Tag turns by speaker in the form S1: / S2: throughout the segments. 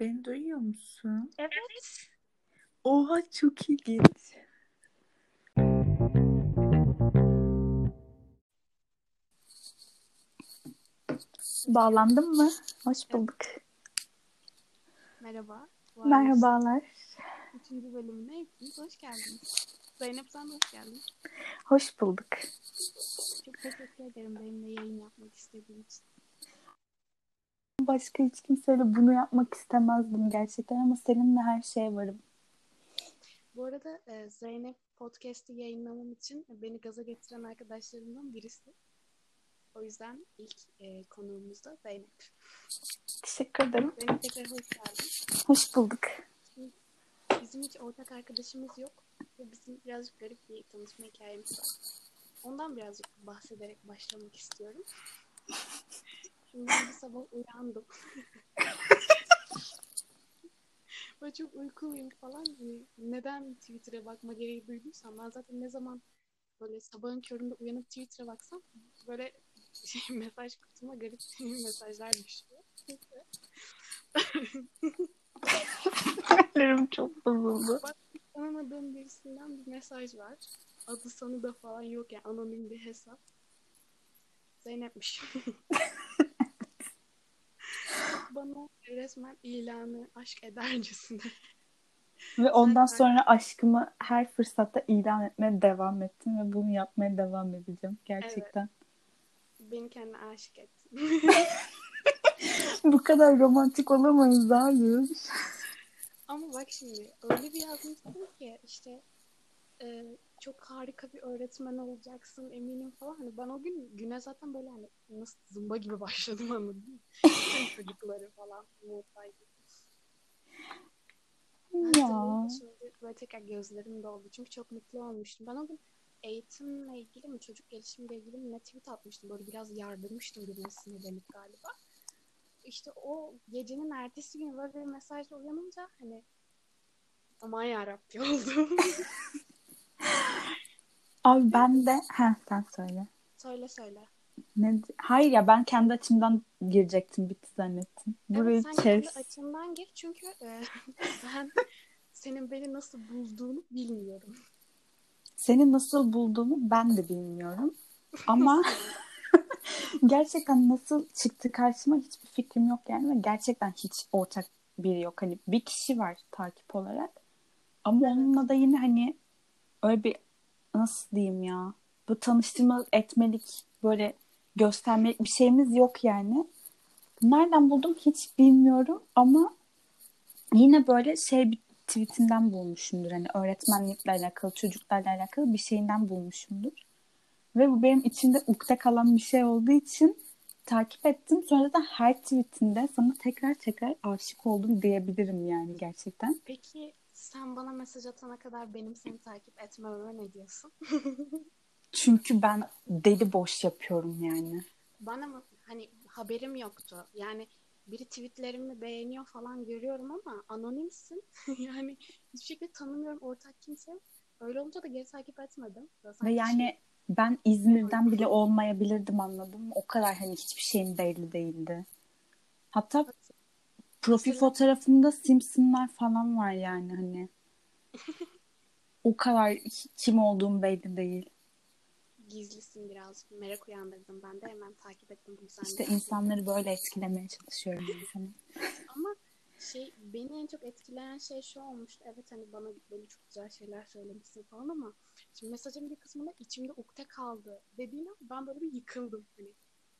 S1: Beni duyuyor musun?
S2: Evet.
S1: Oha çok ilginç. Bağlandın mı? Hoş bulduk.
S2: Merhaba.
S1: Merhabalar.
S2: Üçüncü bölümüne hepiniz hoş geldiniz. Zeynep sen hoş geldin.
S1: Hoş bulduk.
S2: Çok teşekkür ederim benimle yayın yapmak istediğin için.
S1: Başka hiç kimseyle bunu yapmak istemezdim gerçekten ama seninle her şeye varım.
S2: Bu arada e, Zeynep podcast'i yayınlamam için beni gaza getiren arkadaşlarımdan birisi. O yüzden ilk e, konuğumuz da Zeynep.
S1: Teşekkür ederim.
S2: Zeynep tekrar hoş geldin.
S1: Hoş bulduk.
S2: Bizim hiç ortak arkadaşımız yok. Ve bizim birazcık garip bir tanışma hikayemiz var. Ondan birazcık bahsederek başlamak istiyorum. Şimdi sabah uyandım. Böyle çok uykuluyum falan. Hani Neden Twitter'a bakma gereği duyduysam ben zaten ne zaman böyle sabahın köründe uyanıp Twitter'a baksam böyle şey, mesaj kutuma garip mesajlar düşüyor.
S1: Ellerim çok bozuldu.
S2: Tanımadığım birisinden bir mesaj var. Adı sanı da falan yok yani anonim bir hesap. Zeynep'miş. Bana resmen ilanı aşk edercesine.
S1: Ve ondan
S2: Zaten-
S1: sonra aşkımı her fırsatta ilan etmeye devam ettim ve bunu yapmaya devam edeceğim gerçekten.
S2: Beni kendine aşık etti.
S1: Bu kadar romantik olamayız abi.
S2: Ama bak şimdi öyle bir yazmışsın ki işte e, çok harika bir öğretmen olacaksın eminim falan. Hani ben o gün güne zaten böyle hani nasıl zımba gibi başladım anladın mı? Çocukları falan umuttaydım.
S1: Ya.
S2: Şimdi böyle tekrar gözlerim doldu. Çünkü çok mutlu olmuştum. Ben o gün eğitimle ilgili mi, çocuk gelişimiyle ilgili mi ne tweet atmıştım. Böyle biraz yardırmıştım birine sinirlenip galiba. İşte o gecenin ertesi günü böyle bir mesajla uyanınca hani aman yarabbi oldum.
S1: Abi ben de... Heh, sen söyle.
S2: söyle söyle.
S1: Ne? Hayır ya ben kendi açımdan girecektim bitti zannettim. Burayı
S2: evet sen
S1: kes.
S2: kendi açından gir çünkü e, ben senin beni nasıl bulduğunu bilmiyorum.
S1: Seni nasıl bulduğumu ben de bilmiyorum. Ama gerçekten nasıl çıktı karşıma hiçbir fikrim yok yani. Ve gerçekten hiç ortak biri yok. Hani bir kişi var takip olarak. Ama
S2: Evet.
S1: onunla da yine hani öyle bir nasıl diyeyim ya. Bu tanıştırma etmelik böyle göstermelik bir şeyimiz yok yani. Nereden buldum hiç bilmiyorum ama yine böyle şey bir tweetinden bulmuşumdur. Hani öğretmenlikle alakalı, çocuklarla alakalı bir şeyinden bulmuşumdur. Ve bu benim içimde ukde kalan bir şey olduğu için takip ettim. Sonra da her tweetinde sana tekrar tekrar aşık oldum diyebilirim yani gerçekten.
S2: Peki sen bana mesaj atana kadar benim seni takip etmeme ne diyorsun?
S1: Çünkü ben deli boş yapıyorum yani.
S2: Bana mı hani haberim yoktu. Yani biri tweetlerimi beğeniyor falan görüyorum ama anonimsin. yani hiçbir şekilde tanımıyorum ortak kimse. Öyle olunca da geri takip etmedim.
S1: Ve yani
S2: şey-
S1: ben İzmir'den bile olmayabilirdim anladın mı? O kadar hani hiçbir şeyim belli değildi. Hatta profil fotoğrafımda Simpsonlar falan var yani hani. O kadar kim olduğum belli değil.
S2: gizlisin biraz. Merak uyandırdım ben de hemen takip ettim. Bu
S1: İşte insanları böyle etkilemeye çalışıyorum.
S2: Ama şey beni en çok etkileyen şey şu olmuştu. Evet hani bana böyle çok güzel şeyler söylemişsin falan ama şimdi mesajın bir kısmında içimde ukde kaldı dediğine ben böyle bir yıkıldım hani.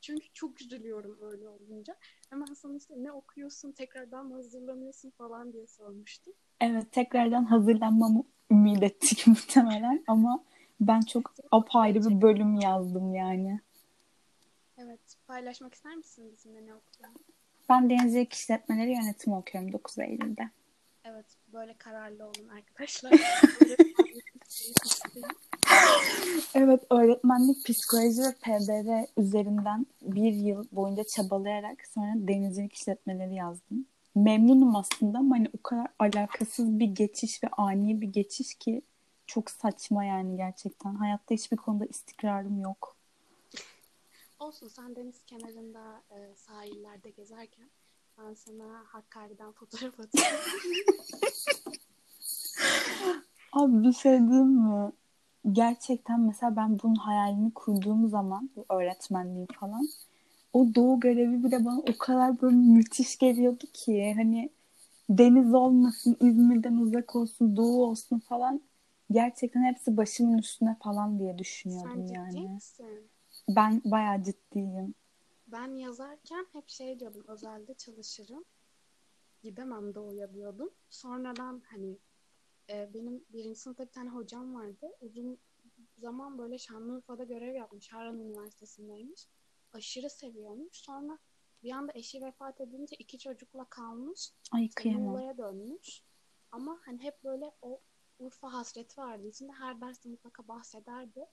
S2: Çünkü çok üzülüyorum öyle olunca. Hemen sana işte ne okuyorsun, tekrardan mı hazırlanıyorsun falan diye sormuştum.
S1: Evet tekrardan hazırlanmamı ümit ettik muhtemelen ama ben çok apayrı bir bölüm yazdım yani.
S2: Evet, paylaşmak ister misin bizimle ne okuduğunu?
S1: Ben denizcilik işletmeleri yönetimi okuyorum 9 Eylül'de.
S2: Evet, böyle kararlı olun arkadaşlar.
S1: Evet öğretmenlik, psikoloji ve PBR üzerinden bir yıl boyunca çabalayarak sonra denizcilik işletmeleri yazdım. Memnunum aslında ama hani o kadar alakasız bir geçiş ve ani bir geçiş ki çok saçma yani gerçekten. Hayatta hiçbir konuda istikrarım yok.
S2: Olsun sen deniz kenarında e, sahillerde gezerken Ben sana Hakkari'den fotoğraf atayım.
S1: Abi bir şey diyeyim mi? Gerçekten mesela ben bunun hayalini kurduğum zaman bu öğretmenliği falan o doğu görevi bile bana o kadar böyle müthiş geliyordu ki hani deniz olmasın, İzmir'den uzak olsun, doğu olsun falan gerçekten hepsi başımın üstüne falan diye düşünüyordum
S2: Sen
S1: yani.
S2: misin?
S1: Ben bayağı ciddiyim.
S2: Ben yazarken hep şey diyordum. Özelde çalışırım. Gidemem doğuya diyordum. Sonradan hani e, benim birinci sınıfta bir tane hocam vardı. Uzun zaman böyle Şanlıurfa'da görev yapmış. Harran Üniversitesi'ndeymiş. Aşırı seviyormuş. Sonra bir anda eşi vefat edince iki çocukla kalmış.
S1: Ay kıyamam.
S2: Dönmüş. Ama hani hep böyle o Urfa hasreti vardı. İçinde her derste mutlaka bahsederdi.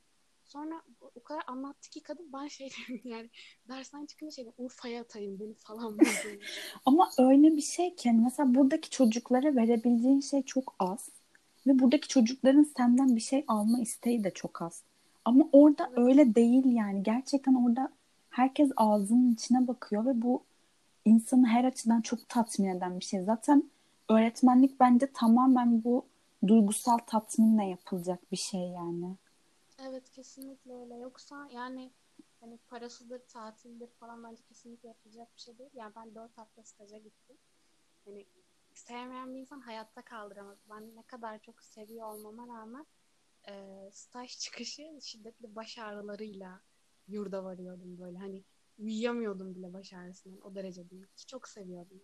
S2: Sonra o kadar anlattı ki kadın ben şey dedim yani dersten çıkınca şey dedim, Urfa'ya atayım beni falan.
S1: Ama öyle bir şey ki hani mesela buradaki çocuklara verebileceğin şey çok az. Ve buradaki çocukların senden bir şey alma isteği de çok az. Ama orada
S2: Evet.
S1: öyle değil yani. Gerçekten orada herkes ağzının içine bakıyor ve bu insanı her açıdan çok tatmin eden bir şey. Zaten öğretmenlik bence tamamen bu duygusal tatminle yapılacak bir şey yani.
S2: Evet kesinlikle öyle. Yoksa yani hani parasıdır, tatildir falan bence kesinlikle yapılacak bir şey değil. Yani ben dört hafta staja gittim. Hani sevmeyen bir insan hayatta kaldıramaz. Ben ne kadar çok seviyor olmama rağmen e, staj çıkışı şiddetli baş ağrılarıyla yurda varıyordum böyle. Hani uyuyamıyordum bile baş ağrısından. O derece değil. Çok seviyordum.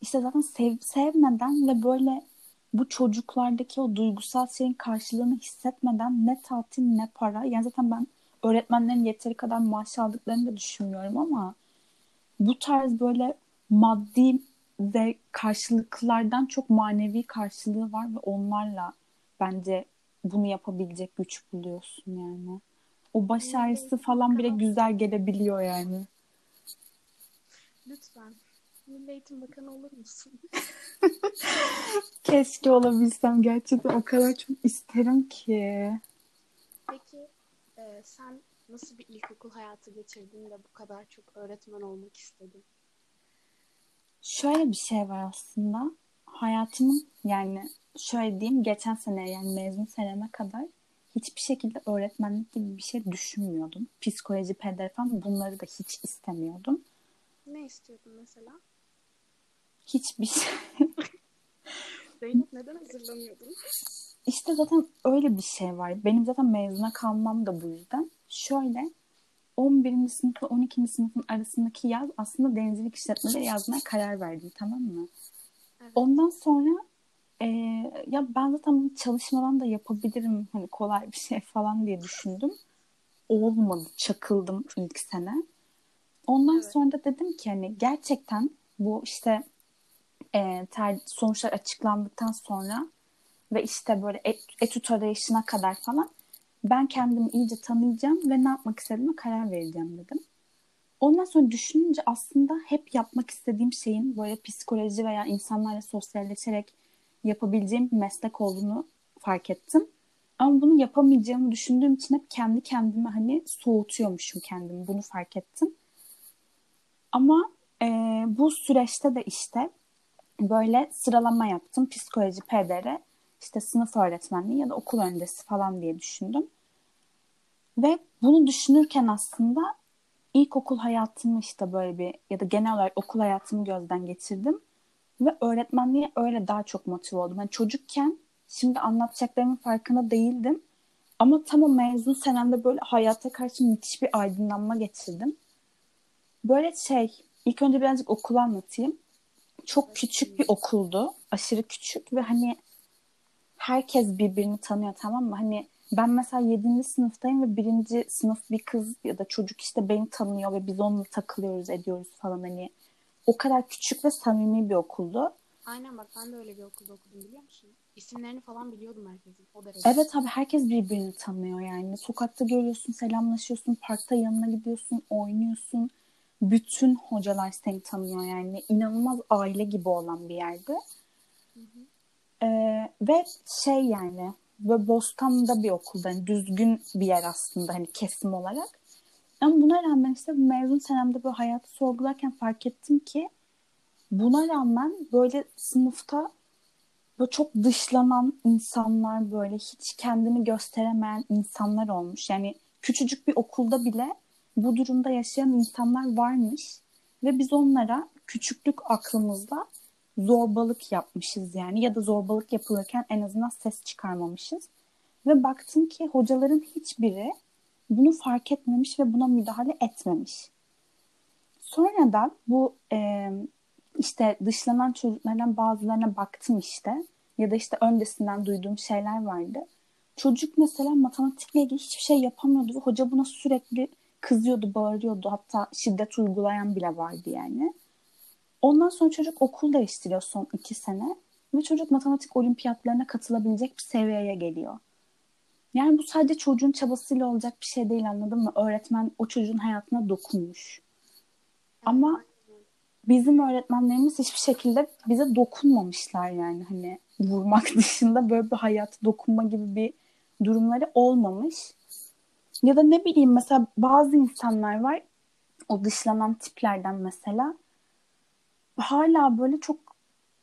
S1: İşte zaten sev, sevmeden ve böyle bu çocuklardaki o duygusal şeyin karşılığını hissetmeden ne tatil ne para. Yani zaten ben öğretmenlerin yeteri kadar maaş aldıklarını da düşünmüyorum ama bu tarz böyle maddi ve karşılıklardan çok manevi karşılığı var ve onlarla bence bunu yapabilecek güç buluyorsun yani. O baş ağrısı falan bile güzel gelebiliyor yani.
S2: Lütfen. Milli Eğitim Bakanı olur musun?
S1: Keşke olabilsem gerçekten o kadar çok isterim ki.
S2: Peki e, sen nasıl bir ilkokul hayatı geçirdin de bu kadar çok öğretmen olmak istedin?
S1: Şöyle bir şey var aslında. Hayatımın yani şöyle diyeyim geçen sene yani mezun seneme kadar hiçbir şekilde öğretmenlik gibi bir şey düşünmüyordum. Psikoloji, falan bunları da hiç istemiyordum.
S2: Ne istiyordun mesela?
S1: Hiçbir şey.
S2: Zeynep neden hazırlanıyordun?
S1: İşte zaten öyle bir şey var. Benim zaten mezuna kalmam da bu yüzden. Şöyle 11. sınıfla 12. sınıfın arasındaki yaz aslında denizcilik işletmeleri yazmaya karar verdim tamam mı?
S2: Evet.
S1: Ondan sonra e, ya ben zaten çalışmadan da yapabilirim hani kolay bir şey falan diye düşündüm. Olmadı. Çakıldım ilk sene. Ondan
S2: Evet.
S1: sonra da dedim ki hani gerçekten bu işte e, ter, sonuçlar açıklandıktan sonra ve işte böyle et, etüt arayışına kadar falan ben kendimi iyice tanıyacağım ve ne yapmak istediğime karar vereceğim dedim. Ondan sonra düşününce aslında hep yapmak istediğim şeyin böyle psikoloji veya insanlarla sosyalleşerek yapabileceğim bir meslek olduğunu fark ettim. Ama bunu yapamayacağımı düşündüğüm için hep kendi kendime hani soğutuyormuşum kendimi. Bunu fark ettim. Ama e, bu süreçte de işte böyle sıralama yaptım. Psikoloji, PDR, işte sınıf öğretmenliği ya da okul öncesi falan diye düşündüm. Ve bunu düşünürken aslında ilkokul hayatımı işte böyle bir ya da genel olarak okul hayatımı gözden geçirdim. Ve öğretmenliğe öyle daha çok motive oldum. Yani çocukken şimdi anlatacaklarımın farkında değildim. Ama tam o mezun senemde böyle hayata karşı müthiş bir aydınlanma geçirdim. Böyle şey, ilk önce birazcık okulu anlatayım. Çok küçük bir okuldu. Aşırı küçük ve hani herkes birbirini tanıyor tamam mı? Hani ben mesela 7. sınıftayım ve birinci sınıf bir kız ya da çocuk işte beni tanıyor ve biz onunla takılıyoruz ediyoruz falan hani. O kadar küçük ve samimi bir okuldu.
S2: Aynen bak ben de öyle bir okulda okudum biliyor musun? İsimlerini falan biliyordum herkesin. O derece.
S1: Evet abi herkes birbirini tanıyor yani. Sokakta görüyorsun, selamlaşıyorsun, parkta yanına gidiyorsun, oynuyorsun. Bütün hocalar seni tanıyor yani. İnanılmaz aile gibi olan bir yerde.
S2: Hı hı.
S1: Ee, ve şey yani ve Bostan'da bir okulda hani düzgün bir yer aslında hani kesim olarak. Ama buna rağmen işte mezun senemde böyle hayatı sorgularken fark ettim ki buna rağmen böyle sınıfta böyle çok dışlanan insanlar böyle hiç kendini gösteremeyen insanlar olmuş. Yani küçücük bir okulda bile bu durumda yaşayan insanlar varmış ve biz onlara küçüklük aklımızda zorbalık yapmışız yani ya da zorbalık yapılırken en azından ses çıkarmamışız. Ve baktım ki hocaların hiçbiri bunu fark etmemiş ve buna müdahale etmemiş. Sonradan bu e, işte dışlanan çocuklardan bazılarına baktım işte ya da işte öncesinden duyduğum şeyler vardı. Çocuk mesela matematikle ilgili hiçbir şey yapamıyordu ve hoca buna sürekli kızıyordu, bağırıyordu. Hatta şiddet uygulayan bile vardı yani. Ondan sonra çocuk okul değiştiriyor son iki sene ve çocuk matematik olimpiyatlarına katılabilecek bir seviyeye geliyor. Yani bu sadece çocuğun çabasıyla olacak bir şey değil anladın mı? Öğretmen o çocuğun hayatına dokunmuş. Ama bizim öğretmenlerimiz hiçbir şekilde bize dokunmamışlar yani hani vurmak dışında böyle bir hayat dokunma gibi bir durumları olmamış. Ya da ne bileyim mesela bazı insanlar var o dışlanan tiplerden mesela hala böyle çok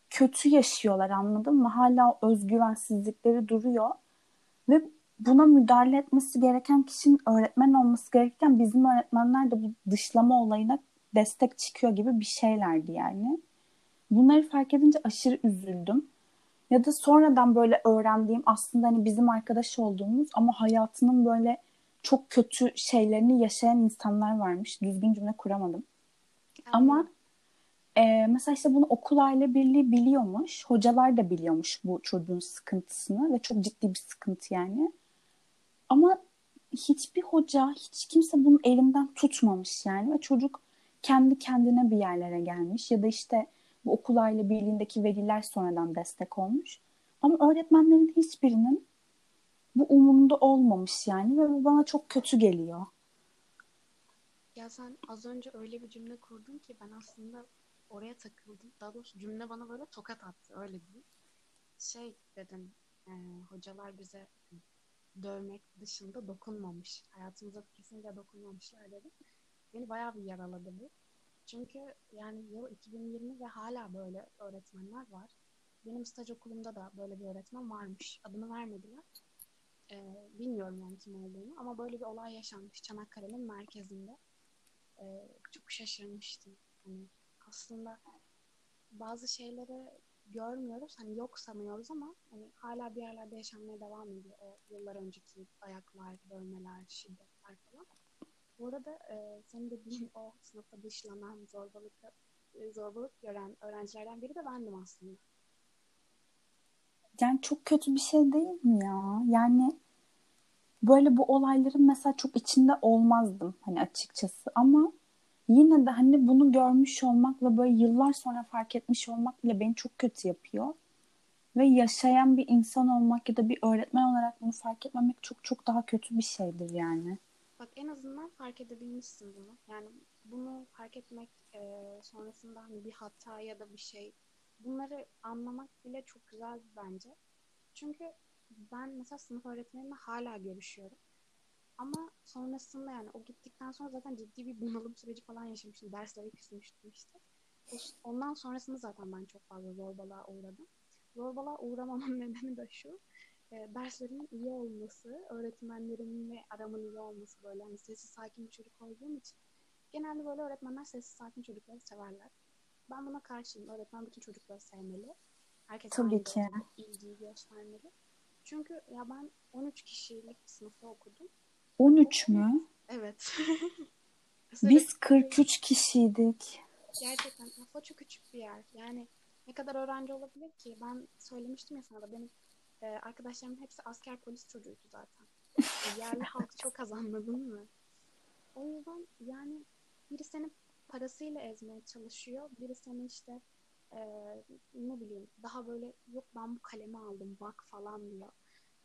S1: kötü yaşıyorlar anladın mı? Hala özgüvensizlikleri duruyor ve buna müdahale etmesi gereken kişinin öğretmen olması gerekirken bizim öğretmenler de bu dışlama olayına destek çıkıyor gibi bir şeylerdi yani. Bunları fark edince aşırı üzüldüm. Ya da sonradan böyle öğrendiğim aslında hani bizim arkadaş olduğumuz ama hayatının böyle çok kötü şeylerini yaşayan insanlar varmış. Düzgün cümle kuramadım. Anladım. Ama e, mesela işte bunu okul aile birliği biliyormuş. Hocalar da biliyormuş bu çocuğun sıkıntısını ve çok ciddi bir sıkıntı yani. Ama hiçbir hoca, hiç kimse bunu elinden tutmamış yani ve çocuk kendi kendine bir yerlere gelmiş ya da işte bu okul aile birliğindeki veliler sonradan destek olmuş. Ama öğretmenlerin hiçbirinin bu umurunda olmamış yani ve bu bana çok kötü geliyor.
S2: Ya sen az önce öyle bir cümle kurdun ki ben aslında oraya takıldım. Daha doğrusu cümle bana böyle tokat attı öyle diyeyim. Şey dedim e, hocalar bize dövmek dışında dokunmamış. Hayatımıza kesinlikle dokunmamışlar dedim. Beni bayağı bir yaraladı bu. Çünkü yani yıl 2020 ve hala böyle öğretmenler var. Benim staj okulumda da böyle bir öğretmen varmış. Adını vermediler. Ee, bilmiyorum yani kim olduğunu ama böyle bir olay yaşanmış Çanakkale'nin merkezinde. Ee, çok şaşırmıştım. Hani aslında bazı şeyleri görmüyoruz. Hani yok sanıyoruz ama hani hala bir yerlerde yaşanmaya devam ediyor. O yıllar önceki ayaklar, dövmeler, şiddetler falan. Bu arada e, senin dediğin o sınıfta dışlanan, zorbalık, e, zorbalık gören öğrencilerden biri de bendim aslında.
S1: Yani çok kötü bir şey değil mi ya? Yani böyle bu olayların mesela çok içinde olmazdım hani açıkçası ama yine de hani bunu görmüş olmak ve böyle yıllar sonra fark etmiş olmak bile beni çok kötü yapıyor. Ve yaşayan bir insan olmak ya da bir öğretmen olarak bunu fark etmemek çok çok daha kötü bir şeydir yani.
S2: Bak en azından fark edebilmişsin bunu. Yani bunu fark etmek e, sonrasında hani bir hata ya da bir şey bunları anlamak bile çok güzel bence. Çünkü ben mesela sınıf öğretmenimle hala görüşüyorum. Ama sonrasında yani o gittikten sonra zaten ciddi bir bunalım süreci falan yaşamıştım. Dersleri küsmüştüm işte. Ondan sonrasında zaten ben çok fazla zorbalığa uğradım. Zorbalığa uğramamın nedeni de şu. E, derslerimin iyi olması, öğretmenlerimle aramın iyi olması böyle hani sessiz sakin bir çocuk olduğum için genelde böyle öğretmenler sessiz sakin çocukları severler. Ben buna karşıyım. Öğretmen bütün çocukları sevmeli. Herkes Tabii ki. ilgiyi göstermeli. Çünkü ya ben 13 kişilik sınıfta okudum.
S1: 13 mü?
S2: Evet.
S1: Biz 43 kişiydik.
S2: Gerçekten Afo çok küçük bir yer. Yani ne kadar öğrenci olabilir ki? Ben söylemiştim ya sana da benim e, arkadaşlarımın hepsi asker polis çocuğuydu zaten. E, yerli halk çok az anladın mı? O yüzden yani biri seni parasıyla ezmeye çalışıyor. Biri seni işte e, ne bileyim daha böyle yok ben bu kalemi aldım bak falan diyor.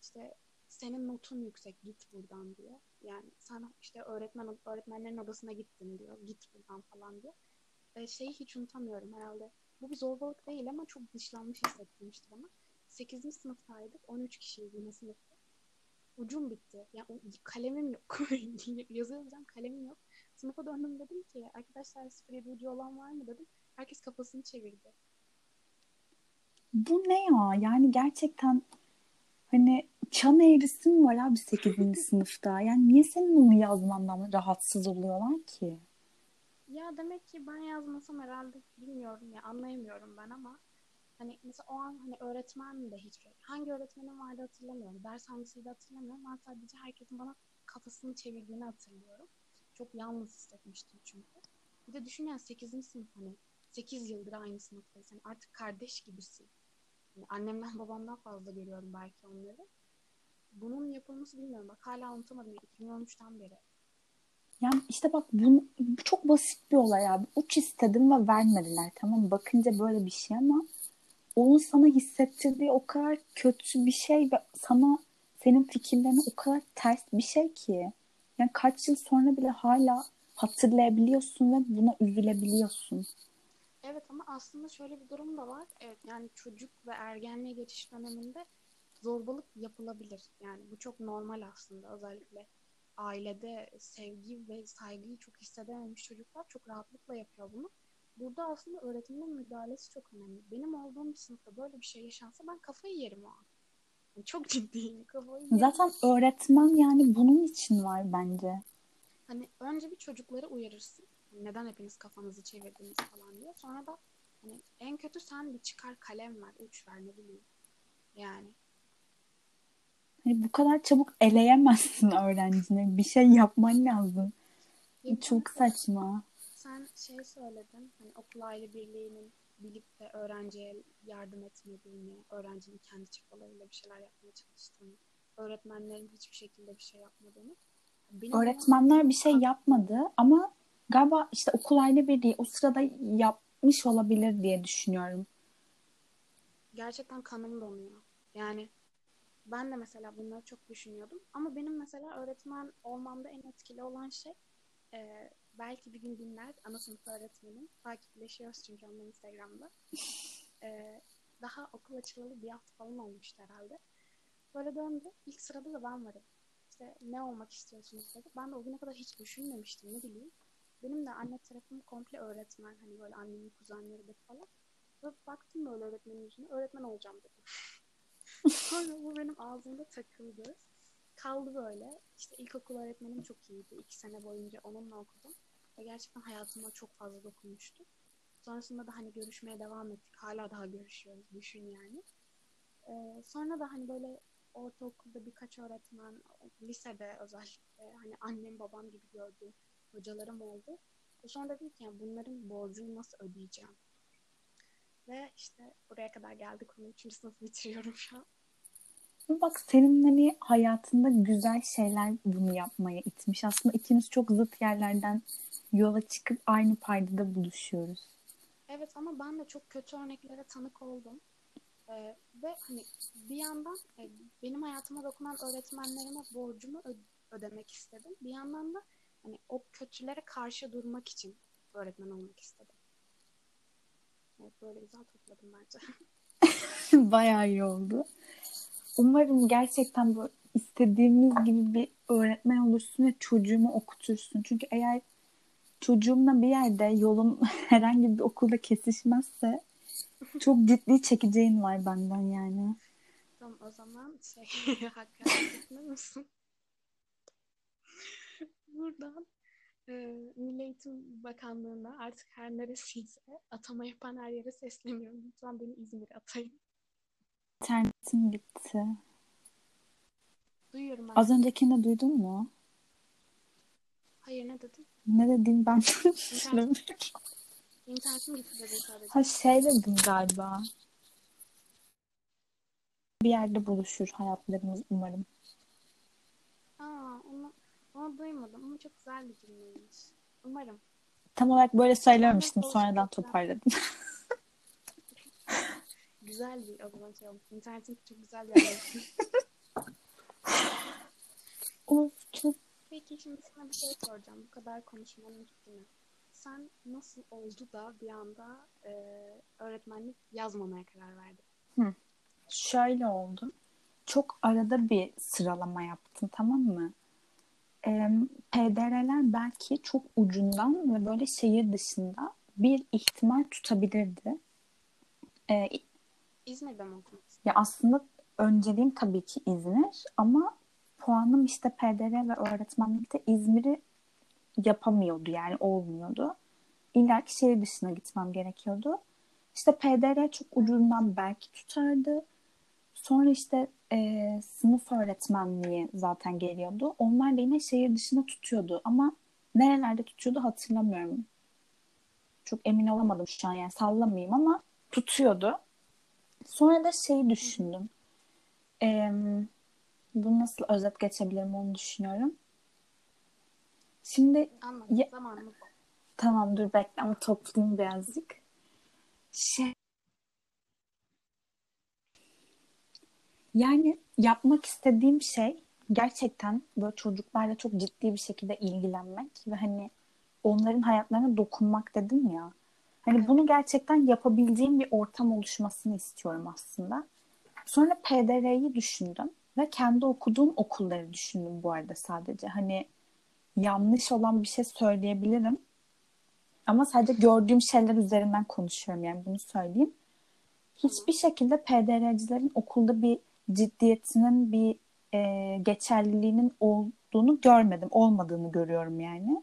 S2: İşte senin notun yüksek git buradan diyor. Yani sen işte öğretmen öğretmenlerin odasına gittin diyor. Git buradan falan diyor. E, şeyi hiç unutamıyorum herhalde. Bu bir zorbalık değil ama çok dışlanmış hissettirmişti bana. 8. sınıftaydık. 13 kişiyiz yine sınıfta. Ucum bitti. Yani kalemim yok. Yazı kalemim yok. Sınıfa döndüm dedim ki arkadaşlar 07 ucu olan var mı dedim. Herkes kafasını çevirdi.
S1: Bu ne ya? Yani gerçekten hani çan eğrisi mi var abi 8. sınıfta? Yani niye senin onu yazmandan rahatsız oluyorlar ki?
S2: Ya demek ki ben yazmasam herhalde bilmiyorum ya anlayamıyorum ben ama hani mesela o an hani öğretmen de hiç hangi öğretmenim vardı hatırlamıyorum. Ders hangisiydi hatırlamıyorum. Ben sadece herkesin bana kafasını çevirdiğini hatırlıyorum. Çok yalnız hissetmiştim çünkü. Bir de düşün yani 8. sınıf hani 8 yıldır aynı sınıftayız. Hani artık kardeş gibisin. Yani annemden babamdan fazla görüyorum belki onları. Bunun yapılması bilmiyorum. Bak hala unutamadım. 2013'ten beri.
S1: Yani işte bak bu, çok basit bir olay abi. Uç istedim ve vermediler tamam? Bakınca böyle bir şey ama onun sana hissettirdiği o kadar kötü bir şey ve sana senin fikirlerine o kadar ters bir şey ki. Yani kaç yıl sonra bile hala hatırlayabiliyorsun ve buna üzülebiliyorsun.
S2: Evet ama aslında şöyle bir durum da var. Evet yani çocuk ve ergenliğe geçiş döneminde zorbalık yapılabilir. Yani bu çok normal aslında. Özellikle ailede sevgi ve saygıyı çok hissedememiş çocuklar çok rahatlıkla yapıyor bunu. Burada aslında öğretmenin müdahalesi çok önemli. Benim olduğum bir sınıfta böyle bir şey yaşansa ben kafayı yerim o an. Çok ciddiyim kafayı.
S1: Zaten öğretmen yani bunun için var bence.
S2: Hani önce bir çocukları uyarırsın. Hani neden hepiniz kafanızı çevirdiniz falan diye. Sonra da hani en kötü sen bir çıkar kalem ver, uç ver ne bileyim. Yani
S1: Hani bu kadar çabuk eleyemezsin öğrencini. Bir şey yapman lazım.
S2: Ya
S1: Çok saçma.
S2: Sen şey söyledin, hani okul aile birliğinin bilip de öğrenciye yardım etmediğini, öğrencinin kendi çabalarıyla bir şeyler yapmaya çalıştığını, öğretmenlerin hiçbir şekilde bir şey yapmadığını. Benim
S1: Öğretmenler bir şey yapmadı ama galiba işte okul aile birliği o sırada yapmış olabilir diye düşünüyorum.
S2: Gerçekten kanım donuyor. Yani ben de mesela bunları çok düşünüyordum. Ama benim mesela öğretmen olmamda en etkili olan şey e, belki bir gün dinler ana sınıf öğretmenim. Takipleşiyoruz çünkü onunla Instagram'da. E, daha okul açılalı bir hafta falan olmuştu herhalde. Böyle döndü. İlk sırada da ben varım. İşte ne olmak istiyorsunuz dedi. Ben de o güne kadar hiç düşünmemiştim ne bileyim. Benim de anne tarafım komple öğretmen. Hani böyle annemin kuzenleri de falan. Böyle baktım böyle öğretmenin yüzüne. Öğretmen olacağım dedim. Sonra bu benim ağzımda takıldı. Kaldı böyle. İşte ilkokul öğretmenim çok iyiydi. İki sene boyunca onunla okudum. Ve gerçekten hayatıma çok fazla dokunmuştu. Sonrasında da hani görüşmeye devam ettik. Hala daha görüşüyoruz. Düşün yani. Ee, sonra da hani böyle ortaokulda birkaç öğretmen, lisede özellikle hani annem babam gibi gördüğüm hocalarım oldu. Ve sonra dedim ki yani bunların borcunu nasıl ödeyeceğim? Ve işte buraya kadar geldik. 13. sınıf bitiriyorum şu an.
S1: Bak senin hani hayatında güzel şeyler bunu yapmaya itmiş. Aslında ikimiz çok zıt yerlerden yola çıkıp aynı paydada buluşuyoruz.
S2: Evet ama ben de çok kötü örneklere tanık oldum. Ee, ve hani bir yandan e, benim hayatıma dokunan öğretmenlerime borcumu ö- ödemek istedim. Bir yandan da hani o kötülere karşı durmak için öğretmen olmak istedim. Evet, böyle güzel topladım bence.
S1: Bayağı iyi oldu. Umarım gerçekten bu istediğimiz gibi bir öğretmen olursun ve çocuğumu okutursun. Çünkü eğer çocuğumla bir yerde yolun herhangi bir okulda kesişmezse çok ciddi çekeceğin var benden yani.
S2: Tamam o zaman şey hakaret etmiyor musun? Buradan e, Milli Eğitim Bakanlığı'na artık her neresiyse atama yapan her yere sesleniyorum. Lütfen beni İzmir'e atayın.
S1: İnternetim gitti.
S2: Duyuyorum ben.
S1: Az öncekini de duydun mu?
S2: Hayır ne dedin?
S1: Ne dediğim ben
S2: İnternet, internetim gitti dedin sadece.
S1: Ha şey dedim galiba. Bir yerde buluşur hayatlarımız umarım.
S2: Aa, onu, onu duymadım ama çok güzel bir cümleymiş. Umarım.
S1: Tam olarak böyle söylememiştim.
S2: Olsun,
S1: Sonradan toparladım.
S2: Güzel bir o zaman şey olmuş. İnternetin çok güzel bir yerleşim.
S1: of çok
S2: Peki şimdi sana bir şey soracağım. Bu kadar konuşmanın üstüne. Sen nasıl oldu da bir anda e, öğretmenlik yazmamaya karar verdin?
S1: şöyle oldu. Çok arada bir sıralama yaptım tamam mı? Ee, PDR'ler belki çok ucundan ve böyle şehir dışında bir ihtimal tutabilirdi. Ee,
S2: İzmir'de mi okumak
S1: ya aslında önceliğim tabii ki İzmir ama puanım işte PDR ve öğretmenlikte İzmir'i yapamıyordu yani olmuyordu. İlla ki şehir dışına gitmem gerekiyordu. İşte PDR çok ucundan belki tutardı. Sonra işte e, sınıf öğretmenliği zaten geliyordu. Onlar da yine şehir dışına tutuyordu ama nerelerde tutuyordu hatırlamıyorum. Çok emin olamadım şu an yani sallamayayım ama tutuyordu. Sonra da şeyi düşündüm. E, bunu nasıl özet geçebilirim onu düşünüyorum. Şimdi
S2: Anladım.
S1: Ya-
S2: Zamanımız
S1: tamam dur bekle ama toplayayım birazcık. Şey Yani yapmak istediğim şey gerçekten böyle çocuklarla çok ciddi bir şekilde ilgilenmek ve hani onların hayatlarına dokunmak dedim ya. Hani bunu gerçekten yapabileceğim bir ortam oluşmasını istiyorum aslında. Sonra PDR'yi düşündüm ve kendi okuduğum okulları düşündüm bu arada sadece. Hani yanlış olan bir şey söyleyebilirim. Ama sadece gördüğüm şeyler üzerinden konuşuyorum yani bunu söyleyeyim. Hiçbir şekilde PDR'cilerin okulda bir ciddiyetinin bir e, geçerliliğinin olduğunu görmedim. Olmadığını görüyorum yani.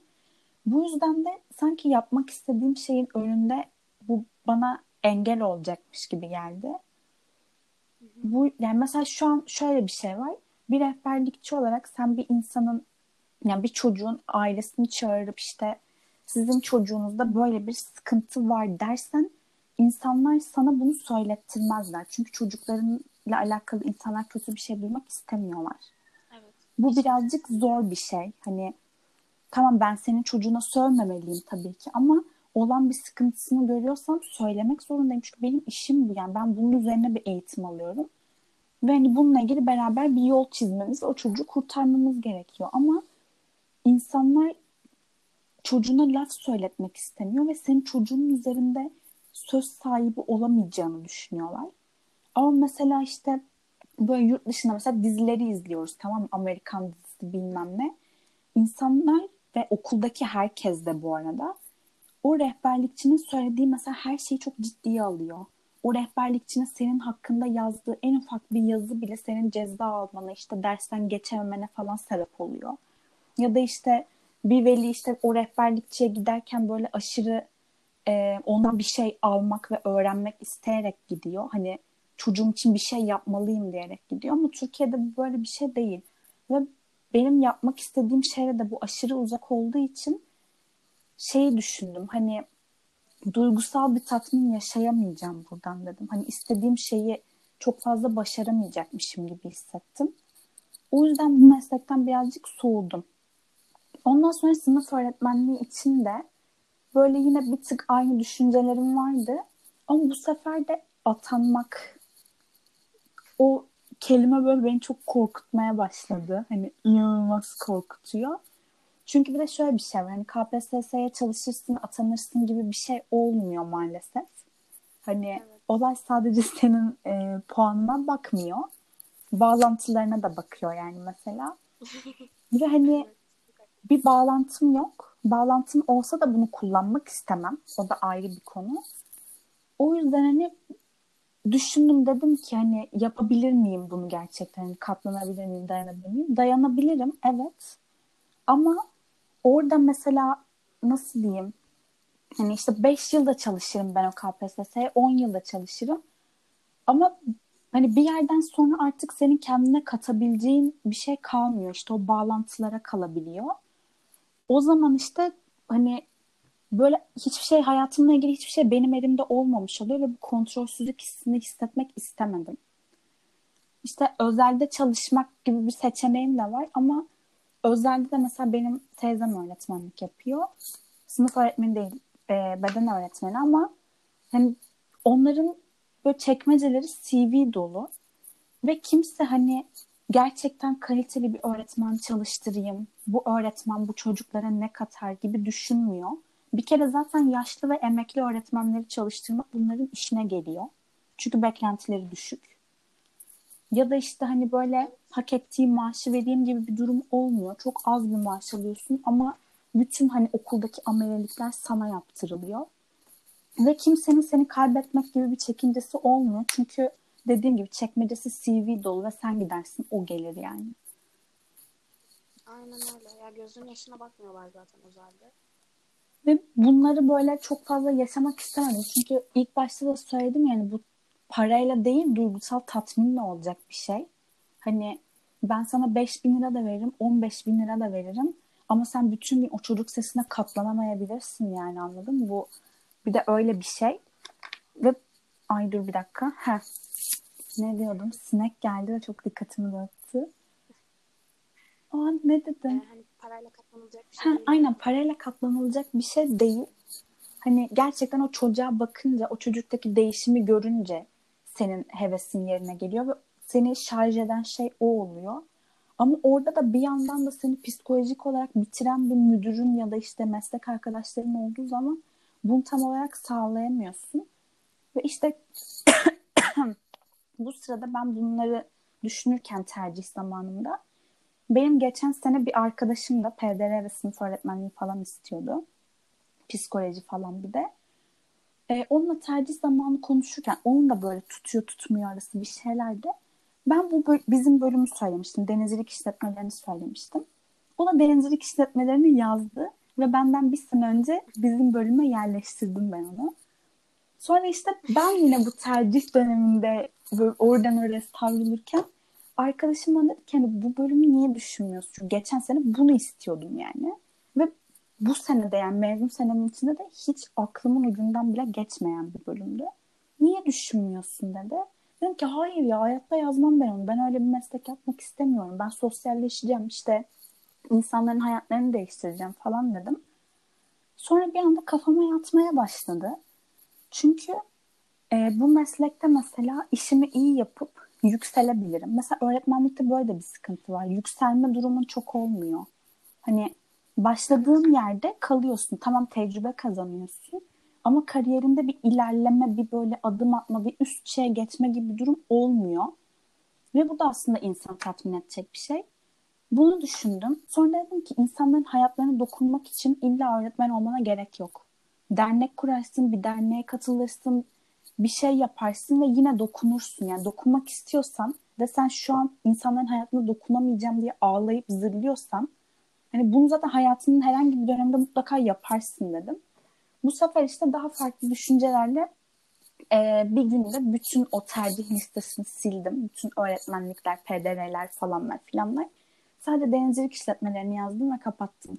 S1: Bu yüzden de sanki yapmak istediğim şeyin önünde bu bana engel olacakmış gibi geldi. Bu yani mesela şu an şöyle bir şey var. Bir rehberlikçi olarak sen bir insanın yani bir çocuğun ailesini çağırıp işte sizin çocuğunuzda böyle bir sıkıntı var dersen insanlar sana bunu söylettirmezler. Çünkü çocuklarıyla alakalı insanlar kötü bir şey duymak istemiyorlar.
S2: Evet.
S1: Bu birazcık zor bir şey. Hani tamam ben senin çocuğuna sövmemeliyim tabii ki ama olan bir sıkıntısını görüyorsam söylemek zorundayım. Çünkü benim işim bu. Yani ben bunun üzerine bir eğitim alıyorum. Ve hani bununla ilgili beraber bir yol çizmemiz, o çocuğu kurtarmamız gerekiyor. Ama insanlar çocuğuna laf söyletmek istemiyor ve senin çocuğun üzerinde söz sahibi olamayacağını düşünüyorlar. Ama mesela işte böyle yurt dışında mesela dizileri izliyoruz tamam? Amerikan dizisi bilmem ne. İnsanlar ve okuldaki herkes de bu arada o rehberlikçinin söylediği mesela her şeyi çok ciddiye alıyor. O rehberlikçinin senin hakkında yazdığı en ufak bir yazı bile senin ceza almana, işte dersten geçememene falan sebep oluyor. Ya da işte bir veli işte o rehberlikçiye giderken böyle aşırı e, ondan bir şey almak ve öğrenmek isteyerek gidiyor. Hani çocuğum için bir şey yapmalıyım diyerek gidiyor ama Türkiye'de böyle bir şey değil. Ve benim yapmak istediğim şeye de bu aşırı uzak olduğu için şeyi düşündüm. Hani duygusal bir tatmin yaşayamayacağım buradan dedim. Hani istediğim şeyi çok fazla başaramayacakmışım gibi hissettim. O yüzden bu meslekten birazcık soğudum. Ondan sonra sınıf öğretmenliği için de böyle yine bir tık aynı düşüncelerim vardı. Ama bu sefer de atanmak o kelime böyle beni çok korkutmaya başladı. Hani inanılmaz korkutuyor. Çünkü bir de şöyle bir şey var. Hani KPSS'ye çalışırsın, atanırsın gibi bir şey olmuyor maalesef. Hani
S2: Evet.
S1: olay sadece senin e, puanına bakmıyor. Bağlantılarına da bakıyor yani mesela. Ve hani bir bağlantım yok. Bağlantım olsa da bunu kullanmak istemem. O da ayrı bir konu. O yüzden hani düşündüm dedim ki hani yapabilir miyim bunu gerçekten? Hani katlanabilir miyim, dayanabilir miyim? Dayanabilirim evet. Ama orada mesela nasıl diyeyim? Hani işte 5 yılda çalışırım ben o KPSS'ye, 10 yılda çalışırım. Ama hani bir yerden sonra artık senin kendine katabileceğin bir şey kalmıyor. İşte o bağlantılara kalabiliyor. O zaman işte hani böyle hiçbir şey hayatımla ilgili hiçbir şey benim elimde olmamış oluyor ve bu kontrolsüzlük hissini hissetmek istemedim. İşte özelde çalışmak gibi bir seçeneğim de var ama özelde de mesela benim teyzem öğretmenlik yapıyor. Sınıf öğretmeni değil, e, beden öğretmeni ama hani onların böyle çekmeceleri CV dolu ve kimse hani gerçekten kaliteli bir öğretmen çalıştırayım, bu öğretmen bu çocuklara ne katar gibi düşünmüyor. Bir kere zaten yaşlı ve emekli öğretmenleri çalıştırmak bunların işine geliyor. Çünkü beklentileri düşük. Ya da işte hani böyle hak ettiği maaşı vereyim gibi bir durum olmuyor. Çok az bir maaş alıyorsun ama bütün hani okuldaki amelelikler sana yaptırılıyor. Ve kimsenin seni kaybetmek gibi bir çekincesi olmuyor. Çünkü dediğim gibi çekmecesi CV dolu ve sen gidersin o gelir yani.
S2: Aynen öyle. Ya gözün yaşına bakmıyorlar zaten özelde.
S1: Ve bunları böyle çok fazla yaşamak istemedim. Çünkü ilk başta da söyledim yani bu parayla değil duygusal tatminle olacak bir şey. Hani ben sana 5 bin lira da veririm, 15 bin lira da veririm. Ama sen bütün gün o çocuk sesine katlanamayabilirsin yani anladın mı? Bu bir de öyle bir şey. Ve ay dur bir dakika. Heh. Ne diyordum? Sinek geldi ve çok dikkatimi dağıttı. Aa ne dedim?
S2: Ee, hani parayla katlanılacak bir şey
S1: Ha,
S2: değil.
S1: aynen parayla katlanılacak bir şey değil. Hani gerçekten o çocuğa bakınca, o çocuktaki değişimi görünce senin hevesin yerine geliyor ve seni şarj eden şey o oluyor. Ama orada da bir yandan da seni psikolojik olarak bitiren bir müdürün ya da işte meslek arkadaşların olduğu zaman bunu tam olarak sağlayamıyorsun. Ve işte bu sırada ben bunları düşünürken tercih zamanımda benim geçen sene bir arkadaşım da PDR ve sınıf öğretmenliği falan istiyordu. Psikoloji falan bir de. Ee, onunla tercih zamanı konuşurken onun da böyle tutuyor tutmuyor arası bir şeylerdi. Ben bu bizim bölümü söylemiştim. Denizcilik işletmelerini söylemiştim. O da denizcilik işletmelerini yazdı ve benden bir sene önce bizim bölüme yerleştirdim ben onu. Sonra işte ben yine bu tercih döneminde oradan oraya savrulurken arkadaşım bana dedi ki hani bu bölümü niye düşünmüyorsun? Çünkü geçen sene bunu istiyordum yani. Ve bu sene de yani mezun senemin içinde de hiç aklımın ucundan bile geçmeyen bir bölümdü. Niye düşünmüyorsun dedi. Dedim ki hayır ya hayatta yazmam ben onu. Ben öyle bir meslek yapmak istemiyorum. Ben sosyalleşeceğim işte insanların hayatlarını değiştireceğim falan dedim. Sonra bir anda kafama yatmaya başladı. Çünkü e, bu meslekte mesela işimi iyi yapıp yükselebilirim. Mesela öğretmenlikte böyle de bir sıkıntı var. Yükselme durumun çok olmuyor. Hani başladığın yerde kalıyorsun. Tamam tecrübe kazanıyorsun. Ama kariyerinde bir ilerleme, bir böyle adım atma, bir üst şeye geçme gibi bir durum olmuyor. Ve bu da aslında insanı tatmin edecek bir şey. Bunu düşündüm. Sonra dedim ki insanların hayatlarına dokunmak için illa öğretmen olmana gerek yok. Dernek kurarsın, bir derneğe katılırsın, bir şey yaparsın ve yine dokunursun. Yani dokunmak istiyorsan ve sen şu an insanların hayatına dokunamayacağım diye ağlayıp zırlıyorsan hani bunu zaten hayatının herhangi bir dönemde mutlaka yaparsın dedim. Bu sefer işte daha farklı düşüncelerle e, bir günde bütün o tercih listesini sildim. Bütün öğretmenlikler, PDR'ler falanlar filanlar. Sadece denizcilik işletmelerini yazdım ve kapattım.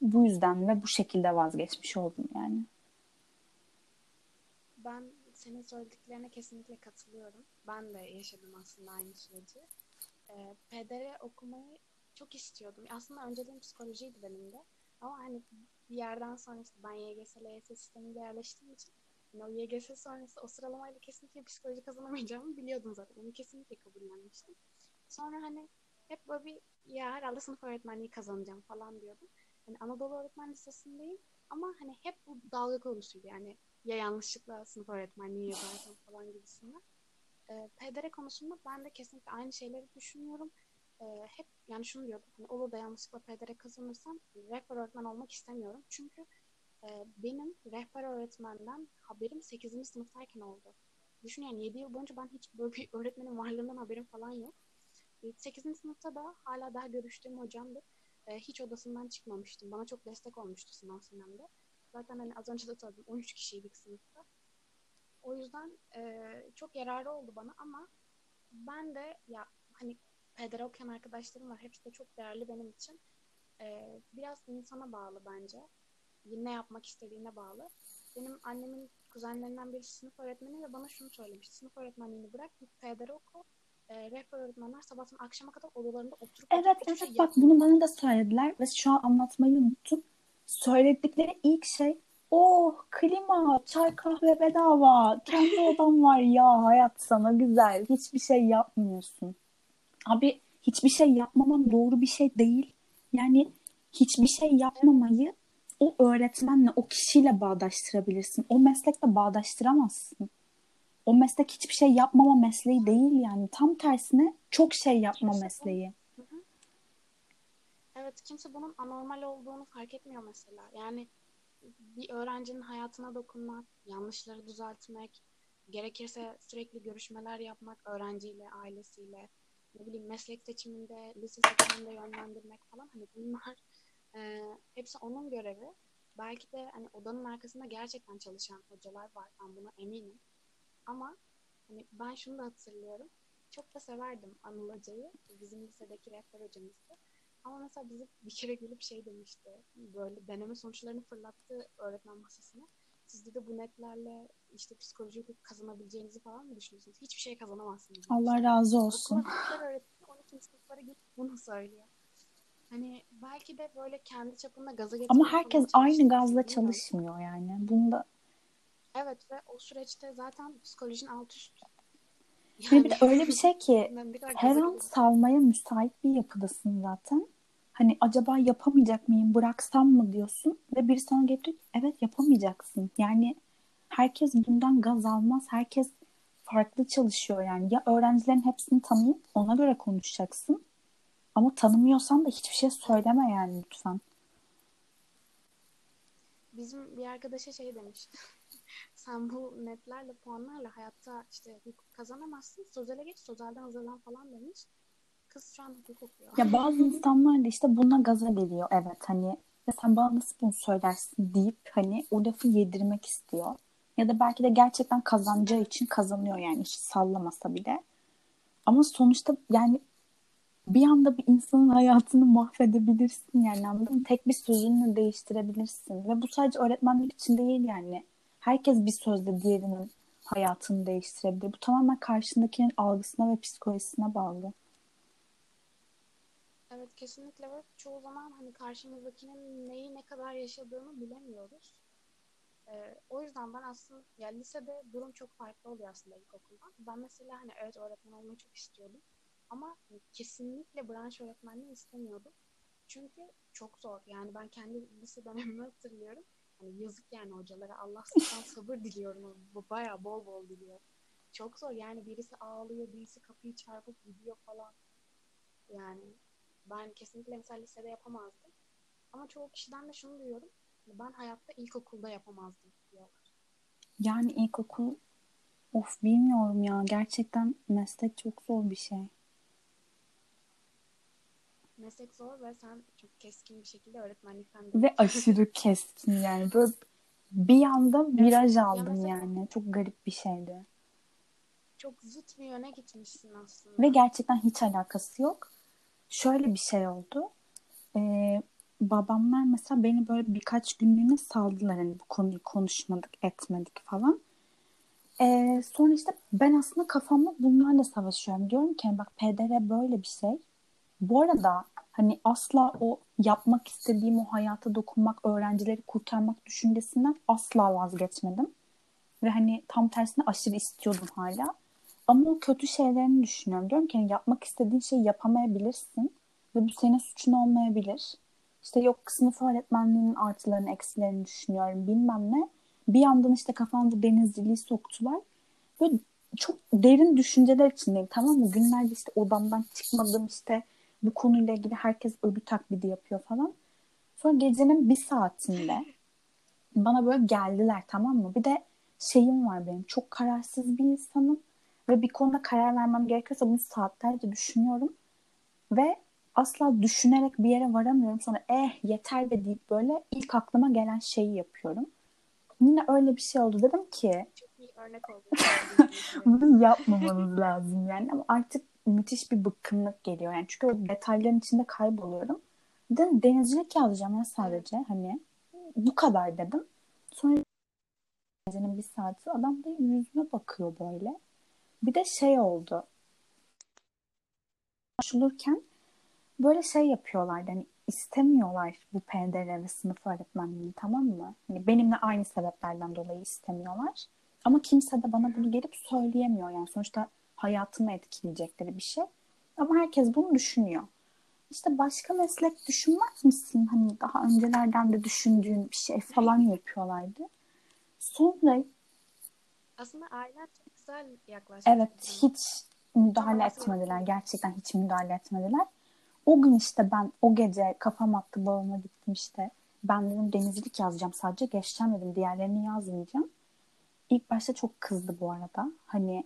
S1: Bu yüzden ve bu şekilde vazgeçmiş oldum yani.
S2: Ben senin söylediklerine kesinlikle katılıyorum. Ben de yaşadım aslında aynı süreci. Ee, PDR okumayı çok istiyordum. Aslında önceliğim psikolojiydi benim de. Ama hani bir yerden sonra işte ben YGS, LYS sisteminde yerleştiğim için yani o YGS sonrası o sıralamayla kesinlikle psikoloji kazanamayacağımı biliyordum zaten. Onu kesinlikle kabullenmiştim. Sonra hani hep böyle bir ya herhalde sınıf öğretmenliği kazanacağım falan diyordum. Hani Anadolu Öğretmen Lisesi'ndeyim ama hani hep bu dalga konusuydu. Yani ya yanlışlıkla sınıf öğretmenliği yazarsam falan gibisinden. E, PDR konusunda ben de kesinlikle aynı şeyleri düşünüyorum. E, hep yani şunu diyordum. Hani olur da yanlışlıkla PDR kazanırsam rehber öğretmen olmak istemiyorum. Çünkü e, benim rehber öğretmenden haberim 8. sınıftayken oldu. Düşün yani 7 yıl boyunca ben hiç böyle bir öğretmenin varlığından haberim falan yok. 8. sınıfta da hala daha görüştüğüm hocamdı. E, hiç odasından çıkmamıştım. Bana çok destek olmuştu sınav senemde. Zaten hani az önce de söyledim 13 kişiydik sınıfta. O yüzden e, çok yararı oldu bana ama ben de ya hani pedere okuyan arkadaşlarım var. Hepsi de çok değerli benim için. E, biraz insana bağlı bence. Ne yapmak istediğine bağlı. Benim annemin kuzenlerinden birisi sınıf öğretmeni ve bana şunu söylemişti. Sınıf öğretmenliğini bırak, git pedere oku. E, rehber öğretmenler sabahtan akşama kadar odalarında oturup
S1: Evet
S2: oturup
S1: evet
S2: şey
S1: bak bunu bana da söylediler ve şu an anlatmayı unuttum. Söyledikleri ilk şey oh klima, çay kahve bedava, kendi odam var ya hayat sana güzel, hiçbir şey yapmıyorsun. Abi hiçbir şey yapmaman doğru bir şey değil. Yani hiçbir şey yapmamayı o öğretmenle, o kişiyle bağdaştırabilirsin. O meslekle bağdaştıramazsın. O meslek hiçbir şey yapmama mesleği değil yani. Tam tersine çok şey yapma mesleği.
S2: Evet kimse bunun anormal olduğunu fark etmiyor mesela. Yani bir öğrencinin hayatına dokunmak, yanlışları düzeltmek, gerekirse sürekli görüşmeler yapmak öğrenciyle, ailesiyle, ne bileyim meslek seçiminde, lise seçiminde yönlendirmek falan hani bunlar e, hepsi onun görevi. Belki de hani odanın arkasında gerçekten çalışan hocalar var. Ben buna eminim. Ama hani ben şunu da hatırlıyorum. Çok da severdim Anıl Hoca'yı. Bizim lisedeki rehber hocamızdı. Ama mesela bizi bir kere gelip şey demişti. Böyle deneme sonuçlarını fırlattı öğretmen masasına. Siz de bu netlerle işte psikoloji kazanabileceğinizi falan mı düşünüyorsunuz? Hiçbir şey kazanamazsınız.
S1: Allah razı olsun.
S2: Okula öğretmen 12. sınıflara gidip bunu söylüyor. Hani belki de böyle kendi çapında gaza getirmek
S1: Ama herkes aynı gazla çalışmıyor yani. Bunda
S2: Evet ve o süreçte zaten psikolojin alt üst.
S1: Yani bir de öyle bir şey ki her an salmaya müsait bir yapıdasın zaten. Hani acaba yapamayacak mıyım bıraksam mı diyorsun ve biri sana getiriyor evet yapamayacaksın. Yani herkes bundan gaz almaz. Herkes farklı çalışıyor yani. Ya öğrencilerin hepsini tanıyıp ona göre konuşacaksın. Ama tanımıyorsan da hiçbir şey söyleme yani lütfen.
S2: Bizim bir arkadaşa şey demişti. Sen bu netlerle, puanlarla hayatta işte hukuk kazanamazsın. Sözele geç, sözelden hazırlan falan demiş. Kız şu an hukuk okuyor.
S1: Ya bazı insanlar da işte buna gaza geliyor. Evet hani ya sen bana nasıl bunu söylersin deyip hani o lafı yedirmek istiyor. Ya da belki de gerçekten kazanacağı için kazanıyor yani hiç sallamasa bile. Ama sonuçta yani bir anda bir insanın hayatını mahvedebilirsin yani anladın mı? Tek bir sözünle değiştirebilirsin. Ve bu sadece öğretmenler için değil yani. Herkes bir sözle diğerinin hayatını değiştirebilir. Bu tamamen karşındakinin algısına ve psikolojisine bağlı.
S2: Evet kesinlikle ve çoğu zaman hani karşımızdakinin neyi ne kadar yaşadığını bilemiyoruz. Ee, o yüzden ben aslında yani lisede durum çok farklı oluyor aslında ilkokuldan. Ben mesela hani evet öğretmen olmayı çok istiyordum. Ama kesinlikle branş öğretmenliği istemiyordum. Çünkü çok zor. Yani ben kendi lise dönemimi hatırlıyorum. Hani yazık yani hocalara. Allah sabır diliyorum. Bu bayağı bol bol diliyorum. Çok zor. Yani birisi ağlıyor, birisi kapıyı çarpıp gidiyor falan. Yani ben kesinlikle mesela lisede yapamazdım. Ama çoğu kişiden de şunu duyuyorum. Ben hayatta ilkokulda yapamazdım diyorlar.
S1: Yani ilkokul of bilmiyorum ya. Gerçekten meslek çok zor bir şey
S2: meslek zor ve sen çok keskin bir şekilde öğretmenlikten
S1: de Ve aşırı keskin yani. Böyle bir anda viraj aldım ya yani. Çok garip bir şeydi.
S2: Çok zıt bir yöne gitmişsin aslında.
S1: Ve gerçekten hiç alakası yok. Şöyle bir şey oldu. Ee, babamlar mesela beni böyle birkaç günlüğüne saldılar. Hani bu konuyu konuşmadık, etmedik falan. Ee, sonra işte ben aslında kafamda bunlarla savaşıyorum. Diyorum ki bak PDR böyle bir şey. Bu arada hani asla o yapmak istediğim o hayata dokunmak, öğrencileri kurtarmak düşüncesinden asla vazgeçmedim. Ve hani tam tersine aşırı istiyordum hala. Ama o kötü şeylerini düşünüyorum. Diyorum ki hani yapmak istediğin şeyi yapamayabilirsin. Ve bu senin suçun olmayabilir. İşte yok sınıf öğretmenliğinin artılarını eksilerini düşünüyorum bilmem ne. Bir yandan işte kafamda denizciliği soktular. Ve çok derin düşünceler içindeyim tamam mı? Günlerce işte odamdan çıkmadım işte bu konuyla ilgili herkes ölü taklidi yapıyor falan. Sonra gecenin bir saatinde bana böyle geldiler tamam mı? Bir de şeyim var benim. Çok kararsız bir insanım. Ve bir konuda karar vermem gerekiyorsa bunu saatlerce düşünüyorum. Ve asla düşünerek bir yere varamıyorum. Sonra eh yeter be deyip böyle ilk aklıma gelen şeyi yapıyorum. Yine öyle bir şey oldu. Dedim ki
S2: örnek oldu.
S1: bunu yapmamanız lazım yani. Ama artık müthiş bir bıkkınlık geliyor. Yani çünkü o detayların içinde kayboluyorum. Dedim denizcilik yazacağım ya sadece. Hani bu kadar dedim. Sonra gecenin bir saati adam da yüzüme bakıyor böyle. Bir de şey oldu. Başvururken böyle şey yapıyorlardı. Hani istemiyorlar bu PDR ve sınıf öğretmenliğini tamam mı? Hani benimle aynı sebeplerden dolayı istemiyorlar. Ama kimse de bana bunu gelip söyleyemiyor. Yani sonuçta hayatımı etkileyecekleri bir şey. Ama herkes bunu düşünüyor. İşte başka meslek düşünmez misin? Hani daha öncelerden de düşündüğün bir şey falan yapıyorlardı. Sonra
S2: aslında ailen çok güzel yaklaştı.
S1: Evet hiç müdahale etmediler. Gerçekten hiç müdahale etmediler. O gün işte ben o gece kafam attı babama gittim işte. Ben dedim denizcilik yazacağım sadece geçeceğim dedim. Diğerlerini yazmayacağım. İlk başta çok kızdı bu arada. Hani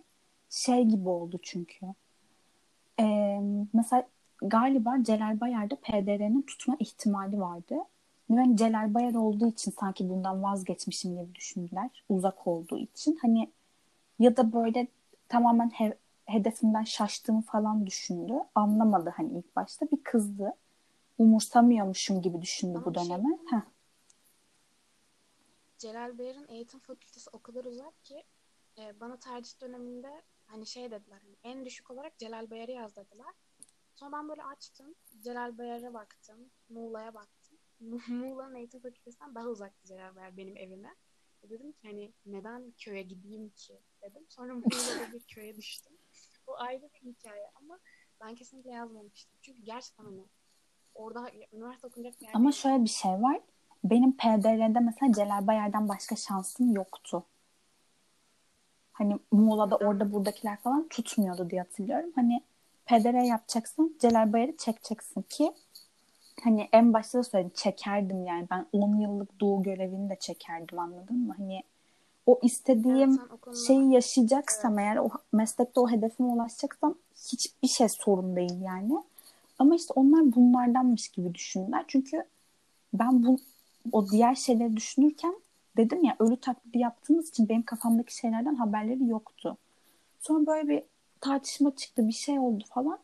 S1: şey gibi oldu çünkü. Ee, mesela galiba Celal Bayar'da PDR'nin tutma ihtimali vardı. Ve hani Celal Bayar olduğu için sanki bundan vazgeçmişim gibi düşündüler. Uzak olduğu için. Hani ya da böyle tamamen he- hedefimden şaştığımı falan düşündü. Anlamadı hani ilk başta. Bir kızdı. Umursamıyormuşum gibi düşündü
S2: Ama
S1: bu
S2: şey
S1: döneme. Heh.
S2: Celal Bayar'ın eğitim fakültesi o kadar uzak ki e, bana tercih döneminde hani şey dediler hani en düşük olarak Celal Bayar'ı yaz dediler. Sonra ben böyle açtım. Celal Bayar'a baktım. Muğla'ya baktım. Muğla'nın eğitim fakültesinden daha uzaktı Celal Bayar benim evime. E dedim ki hani neden köye gideyim ki dedim. Sonra Muğla'da bir köye düştüm. Bu ayrı bir hikaye ama ben kesinlikle yazmamıştım. Çünkü gerçekten hani orada üniversite okunacak bir yer
S1: Ama
S2: değil.
S1: şöyle bir şey var. Benim PDR'de mesela Celal Bayar'dan başka şansım yoktu. Hani Muğla'da orada buradakiler falan tutmuyordu diye hatırlıyorum. Hani PDR yapacaksın Celal Bayar'ı çekeceksin ki hani en başta da söyledim çekerdim yani. Ben 10 yıllık doğu görevini de çekerdim anladın mı? Hani o istediğim
S2: Evet, o konuda-
S1: şeyi yaşayacaksam eğer o meslekte o hedefime ulaşacaksam hiçbir şey sorun değil yani. Ama işte onlar bunlardanmış gibi düşündüler. Çünkü ben bu o diğer şeyleri düşünürken dedim ya ölü taklidi yaptığımız için benim kafamdaki şeylerden haberleri yoktu. Sonra böyle bir tartışma çıktı bir şey oldu falan.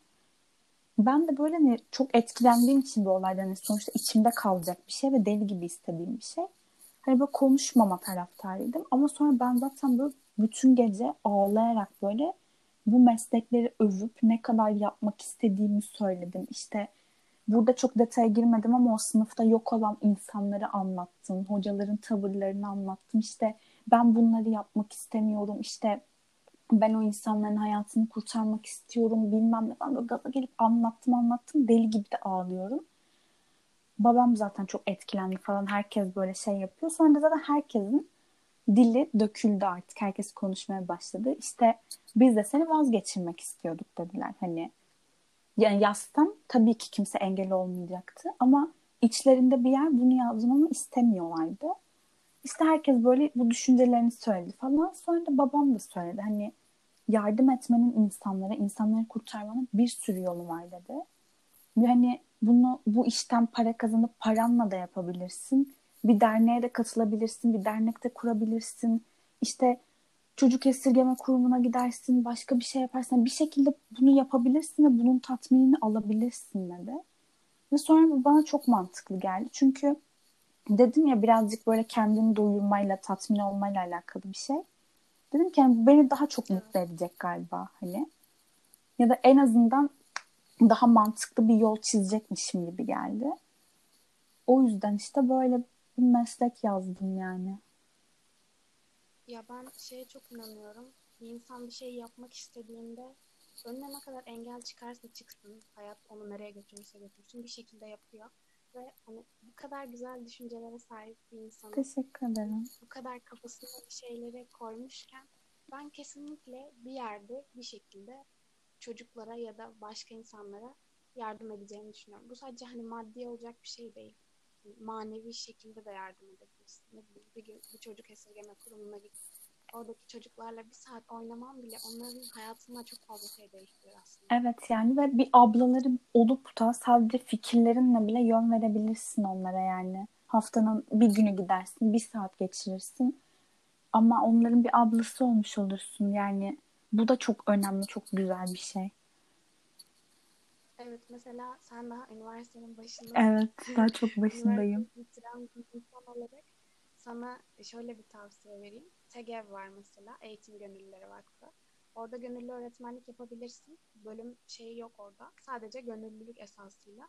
S1: Ben de böyle hani çok etkilendiğim için bu olaydan hani sonuçta içimde kalacak bir şey ve deli gibi istediğim bir şey. Hani böyle konuşmama taraftarıydım. Ama sonra ben zaten böyle bütün gece ağlayarak böyle bu meslekleri övüp ne kadar yapmak istediğimi söyledim. İşte burada çok detaya girmedim ama o sınıfta yok olan insanları anlattım. Hocaların tavırlarını anlattım. İşte ben bunları yapmak istemiyorum. İşte ben o insanların hayatını kurtarmak istiyorum bilmem ne. Ben böyle gaza gelip anlattım anlattım. Deli gibi de ağlıyorum. Babam zaten çok etkilendi falan. Herkes böyle şey yapıyor. Sonra da zaten herkesin dili döküldü artık. Herkes konuşmaya başladı. İşte biz de seni vazgeçirmek istiyorduk dediler. Hani yani yazsam tabii ki kimse engel olmayacaktı. Ama içlerinde bir yer bunu yazmamı istemiyorlardı. İşte herkes böyle bu düşüncelerini söyledi falan. Sonra da babam da söyledi. Hani yardım etmenin insanlara, insanları kurtarmanın bir sürü yolu var dedi. Ve hani bunu bu işten para kazanıp paranla da yapabilirsin. Bir derneğe de katılabilirsin, bir dernekte kurabilirsin. İşte çocuk esirgeme kurumuna gidersin, başka bir şey yaparsın. Bir şekilde bunu yapabilirsin ve bunun tatminini alabilirsin dedi. Ve sonra bu bana çok mantıklı geldi. Çünkü dedim ya birazcık böyle kendini doyurmayla, tatmin olmayla alakalı bir şey. Dedim ki yani bu beni daha çok mutlu edecek galiba hani. Ya da en azından daha mantıklı bir yol çizecekmişim gibi geldi. O yüzden işte böyle bir meslek yazdım yani.
S2: Ya ben şeye çok inanıyorum. Bir insan bir şey yapmak istediğinde önüne ne kadar engel çıkarsa çıksın, hayat onu nereye götürürse götürsün bir şekilde yapıyor. Ve hani bu kadar güzel düşüncelere sahip bir insanın
S1: Teşekkür ederim.
S2: bu kadar kafasına bir şeyleri koymuşken ben kesinlikle bir yerde bir şekilde çocuklara ya da başka insanlara yardım edeceğini düşünüyorum. Bu sadece hani maddi olacak bir şey değil. Manevi şekilde de yardım edebilirsin. Ne bir gün bir çocuk esirgeme kurumuna git. Oradaki çocuklarla bir saat oynaman bile onların hayatında çok fazla şey değiştiriyor aslında.
S1: Evet yani ve bir ablaları olup da sadece fikirlerinle bile yön verebilirsin onlara yani. Haftanın bir günü gidersin, bir saat geçirirsin. Ama onların bir ablası olmuş olursun yani. Bu da çok önemli, çok güzel bir şey.
S2: Evet mesela sen daha üniversitenin başında
S1: Evet, daha çok başındayım.
S2: bitiren bir insan olarak sana şöyle bir tavsiye vereyim. TEGEV var mesela, Eğitim Gönüllüleri Vakfı. Orada gönüllü öğretmenlik yapabilirsin. Bölüm şeyi yok orada. Sadece gönüllülük esasıyla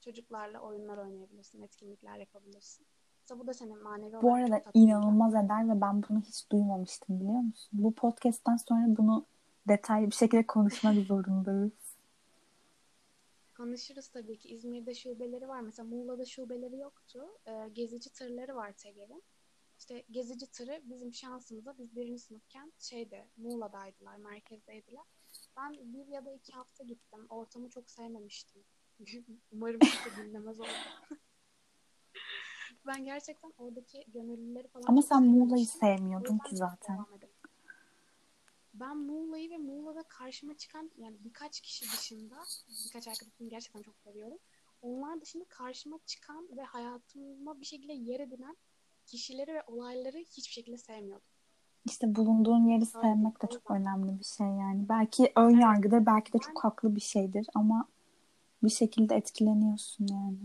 S2: çocuklarla oyunlar oynayabilirsin, etkinlikler yapabilirsin. Mesela bu da senin manevi
S1: Bu arada inanılmaz eder ve ben bunu hiç duymamıştım biliyor musun? Bu podcast'ten sonra bunu detaylı bir şekilde konuşmak zorundayız.
S2: Konuşuruz tabii ki. İzmir'de şubeleri var. Mesela Muğla'da şubeleri yoktu. Ee, gezici tırları var TEGEV'in. İşte gezici tırı bizim şansımıza biz birinci sınıfken şeyde Muğla'daydılar, merkezdeydiler. Ben bir ya da iki hafta gittim. Ortamı çok sevmemiştim. Umarım kimse dinlemez oldu. ben gerçekten oradaki gönüllüleri falan
S1: Ama sen Muğla'yı sevmiyordun ki zaten.
S2: devam. Ben Muğla'yı ve Muğla'da karşıma çıkan yani birkaç kişi dışında birkaç arkadaşımı gerçekten çok seviyorum. Onlar dışında karşıma çıkan ve hayatıma bir şekilde yer edinen kişileri ve olayları hiçbir şekilde sevmiyordum.
S1: İşte bulunduğun yeri
S2: Aynen,
S1: sevmek de çok önemli bir şey yani. Belki ön yargıdır, belki de çok haklı bir şeydir ama bir şekilde etkileniyorsun yani.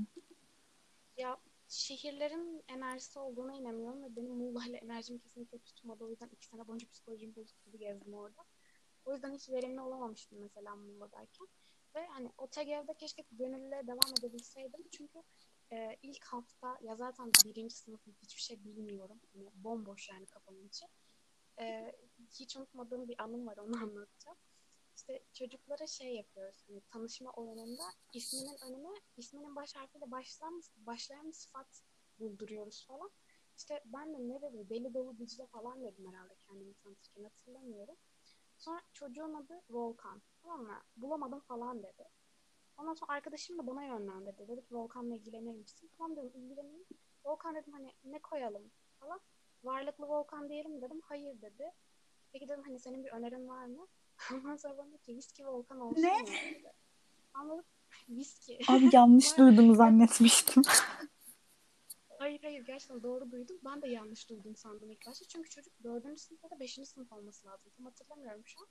S2: Şehirlerin enerjisi olduğuna inanıyorum ve benim Muğla'yla enerjim kesinlikle tutmadı. O yüzden iki sene boyunca psikolojim bozuk gibi gezdim orada. O yüzden hiç verimli olamamıştım mesela Muğla'dayken. Ve hani o TGV'de keşke gönüllüye devam edebilseydim. Çünkü e, ilk hafta ya zaten birinci sınıfım hiçbir şey bilmiyorum. Hani bomboş yani kafamın içi. E, hiç unutmadığım bir anım var onu anlatacağım. İşte çocuklara şey yapıyoruz. Hani tanışma oranında isminin önüne isminin baş harfiyle başlayan, başlayan bir sıfat bulduruyoruz falan. İşte ben de ne dedi? Deli dolu Dicle falan dedim herhalde kendimi tanıtırken hatırlamıyorum. Sonra çocuğun adı Volkan. Tamam mı? Bulamadım falan dedi. Ondan sonra arkadaşım da bana yönlendirdi. Dedi ki Volkan'la ilgilenir misin? Tamam dedim ilgileneyim. Volkan dedim hani ne koyalım falan. Varlıklı Volkan diyelim dedim. Hayır dedi. Peki dedim hani senin bir önerin var mı? Ondan sonra bana ki viski Volkan olsun
S1: Ne?
S2: Anladım. Viski.
S1: Abi yanlış duyduğumu zannetmiştim.
S2: Hayır hayır gerçekten doğru duydum. Ben de yanlış duydum sandım ilk başta. Çünkü çocuk dördüncü sınıf ya da beşinci sınıf olması lazım. Tam hatırlamıyorum şu an.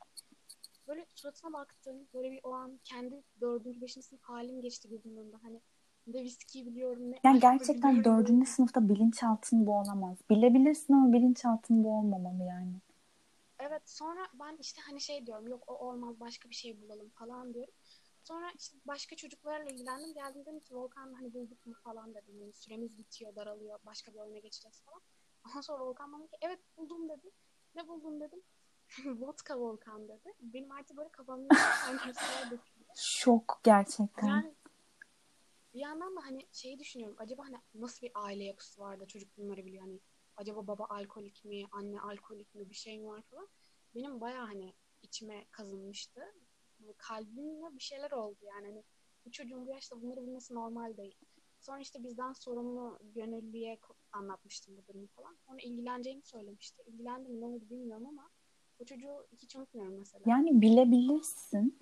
S2: Böyle suratına baktım. Böyle bir o an kendi dördüncü, beşinci sınıf halim geçti gözümün önünde. Hani ne viskiyi biliyorum ne
S1: Yani gerçekten dördüncü sınıfta bilinçaltın bu olamaz. Bilebilirsin ama bilinçaltın bu olmamalı yani.
S2: Evet sonra ben işte hani şey diyorum yok o olmaz başka bir şey bulalım falan diyorum. Sonra işte başka çocuklarla ilgilendim. Geldim dedim ki Volkan hani bulduk mu falan dedim. Hani süremiz bitiyor, daralıyor. Başka bir oyuna geçeceğiz falan. Ondan sonra Volkan bana ki evet buldum dedi. Ne buldun dedim. Vodka Volkan dedi. Benim artık böyle kafamda döküldü.
S1: Şok gerçekten.
S2: Yani bir yandan da hani şeyi düşünüyorum. Acaba hani nasıl bir aile yapısı var da çocuk bunları biliyor. Hani acaba baba alkolik mi, anne alkolik mi bir şey mi var falan. Benim baya hani içime kazınmıştı. Böyle Kalbimle bir şeyler oldu yani. Hani bu çocuğun bu yaşta bunları bilmesi normal değil. Sonra işte bizden sorumlu gönüllüye anlatmıştım bu durumu falan. Sonra ilgileneceğini söylemişti. İlgilendim ne oldu bilmiyorum ama o çocuğu hiç unutmuyorum mesela.
S1: Yani bilebilirsin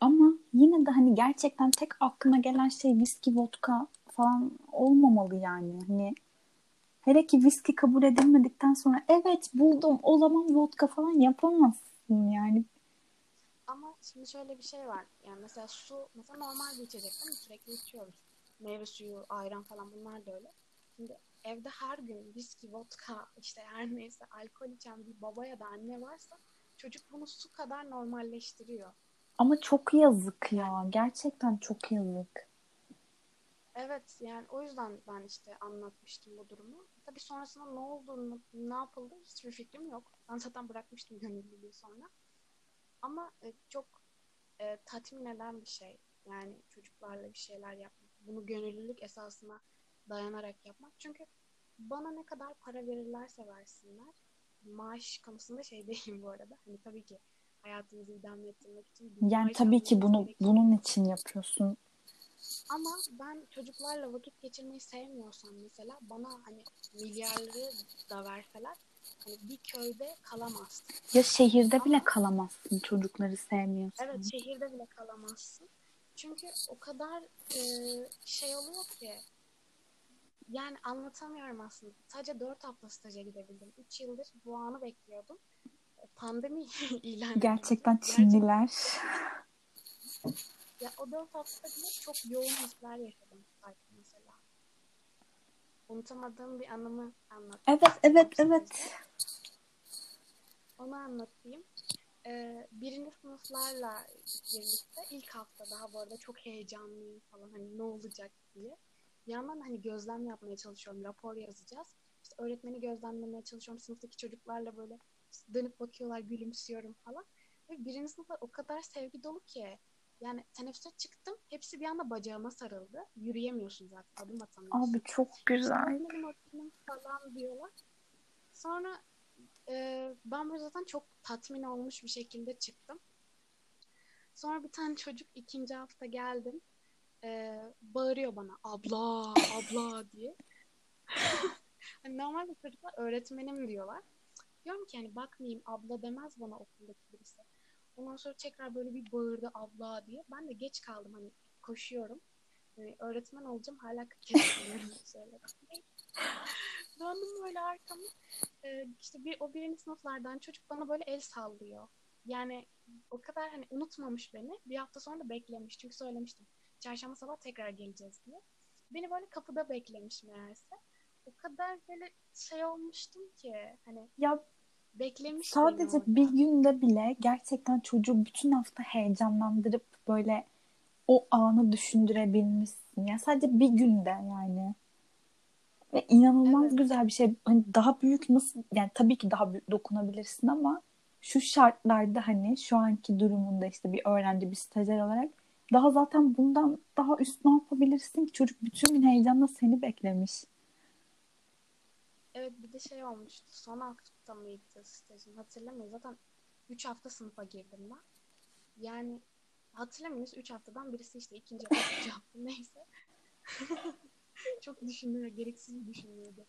S1: ama yine de hani gerçekten tek aklına gelen şey viski, vodka falan olmamalı yani. Hani hele ki viski kabul edilmedikten sonra evet buldum o zaman vodka falan yapamazsın yani.
S2: Ama şimdi şöyle bir şey var. Yani mesela su mesela normal bir içecek değil mi? Sürekli içiyoruz. Meyve suyu, ayran falan bunlar da öyle. Şimdi evde her gün viski, vodka işte her neyse alkol içen bir baba ya da anne varsa çocuk bunu su kadar normalleştiriyor.
S1: Ama çok yazık ya. Gerçekten çok yazık.
S2: Evet yani o yüzden ben işte anlatmıştım bu durumu. Tabii sonrasında ne oldu, ne yapıldı hiçbir fikrim yok. Ben zaten bırakmıştım gönüllülüğü sonra. Ama e, çok e, tatmin eden bir şey. Yani çocuklarla bir şeyler yapmak. Bunu gönüllülük esasına dayanarak yapmak. Çünkü bana ne kadar para verirlerse versinler. Maaş konusunda şey değilim bu arada. Hani tabii ki hayatınızı idame ettirmek için
S1: Yani tabii ki bunu
S2: gerekiyor.
S1: bunun için yapıyorsun.
S2: Ama ben çocuklarla vakit geçirmeyi sevmiyorsam mesela bana hani milyarları da verseler hani bir köyde kalamazsın.
S1: Ya şehirde bile
S2: Ama-
S1: kalamazsın çocukları sevmiyorsan.
S2: Evet şehirde bile kalamazsın. Çünkü o kadar e, şey oluyor ki yani anlatamıyorum aslında. Sadece 4 hafta staja gidebildim. 3 yıldır bu anı bekliyordum. Pandemi ilan edildi.
S1: Gerçekten
S2: Gerçekten-
S1: Çinliler.
S2: Ya o 4 hafta bile çok yoğun hisler yaşadım mesela. Unutamadığım bir anımı anlatayım.
S1: Evet evet evet.
S2: Onu anlatayım. Ee, birinci sınıflarla birlikte ilk hafta daha bu arada çok heyecanlıyım falan hani ne olacak diye. Bir yandan hani gözlem yapmaya çalışıyorum. Rapor yazacağız. İşte öğretmeni gözlemlemeye çalışıyorum. Sınıftaki çocuklarla böyle işte dönüp bakıyorlar, gülümsüyorum falan. Ve birinci sınıflar o kadar sevgi dolu ki. Yani teneffüse çıktım. Hepsi bir anda bacağıma sarıldı. Yürüyemiyorsun zaten. Adım atamıyorsun.
S1: Abi çok güzel.
S2: Öğretmenim falan diyorlar. Sonra e, ben böyle zaten çok tatmin olmuş bir şekilde çıktım. Sonra bir tane çocuk ikinci hafta geldim. E, bağırıyor bana abla abla diye. hani normalde çocuklar öğretmenim diyorlar. Diyorum ki hani bakmayayım abla demez bana okuldaki birisi. Ondan sonra tekrar böyle bir bağırdı abla diye. Ben de geç kaldım hani koşuyorum. Yani öğretmen olacağım hala kesmiyorum. Döndüm böyle arkamı. Ee, işte bir, o birinci sınıflardan çocuk bana böyle el sallıyor. Yani o kadar hani unutmamış beni. Bir hafta sonra da beklemiş. Çünkü söylemiştim. Çarşamba sabah tekrar geleceğiz diye. Beni böyle kapıda beklemiş meğerse. O kadar böyle şey olmuştum ki hani
S1: Ya
S2: beklemiş
S1: sadece bir günde bile gerçekten çocuğu bütün hafta heyecanlandırıp böyle o anı düşündürebilmişsin. Yani sadece bir günde yani. Ve inanılmaz
S2: Evet.
S1: güzel bir şey. Hani daha büyük nasıl yani tabii ki daha büyük dokunabilirsin ama şu şartlarda hani şu anki durumunda işte bir öğrenci bir stajyer olarak daha zaten bundan daha üst ne yapabilirsin ki çocuk bütün gün heyecanla seni beklemiş.
S2: Evet bir de şey olmuştu. Son hafta mıydı stajım hatırlamıyorum. Zaten 3 hafta sınıfa girdim ben. Yani hatırlamıyoruz 3 haftadan birisi işte ikinci hafta, hafta neyse. Çok düşündüm gereksiz düşünüyordu.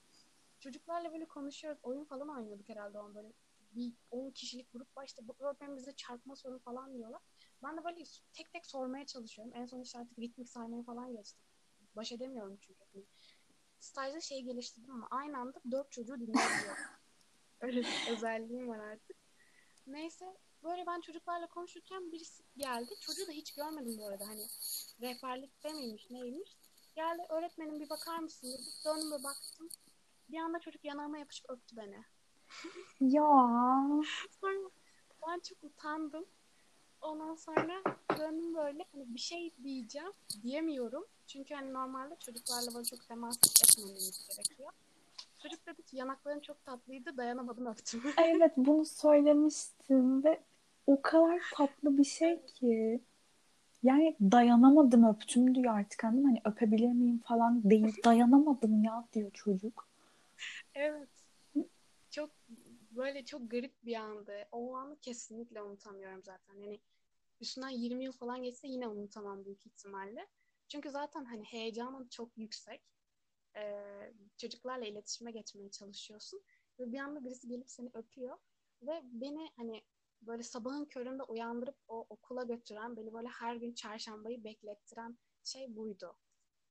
S2: Çocuklarla böyle konuşuyoruz. Oyun falan oynuyorduk herhalde o an böyle. Bir 10 kişilik grup var işte öğretmen bize çarpma sorunu falan diyorlar. Ben de böyle tek tek sormaya çalışıyorum. En son işte artık ritmik saymaya falan geçtim. Baş edemiyorum çünkü. Stajda şey geliştirdim ama aynı anda dört çocuğu dinleyebiliyorum. Öyle bir özelliğim var artık. Neyse böyle ben çocuklarla konuşurken birisi geldi. Çocuğu da hiç görmedim bu arada. Hani rehberlikte miymiş neymiş. Geldi öğretmenim bir bakar mısın dedi. Döndüm ve baktım. Bir anda çocuk yanağıma yapışıp öptü beni.
S1: Ya
S2: Sonra ben çok utandım. Ondan sonra döndüm böyle hani bir şey diyeceğim diyemiyorum. Çünkü hani normalde çocuklarla böyle çok temas etmememiz gerekiyor. Çocuk dedi ki yanakların çok tatlıydı dayanamadım öptüm.
S1: Evet bunu söylemiştim ve o kadar tatlı bir şey ki. Yani dayanamadım öptüm diyor artık mı? Hani öpebilir miyim falan değil. Dayanamadım ya diyor çocuk.
S2: evet. Çok böyle çok garip bir andı. O anı kesinlikle unutamıyorum zaten. Yani üstünden 20 yıl falan geçse yine unutamam büyük ihtimalle. Çünkü zaten hani heyecanın çok yüksek. Ee, çocuklarla iletişime geçmeye çalışıyorsun. Ve bir anda birisi gelip seni öpüyor. Ve beni hani böyle sabahın köründe uyandırıp o okula götüren, beni böyle her gün çarşambayı beklettiren şey buydu.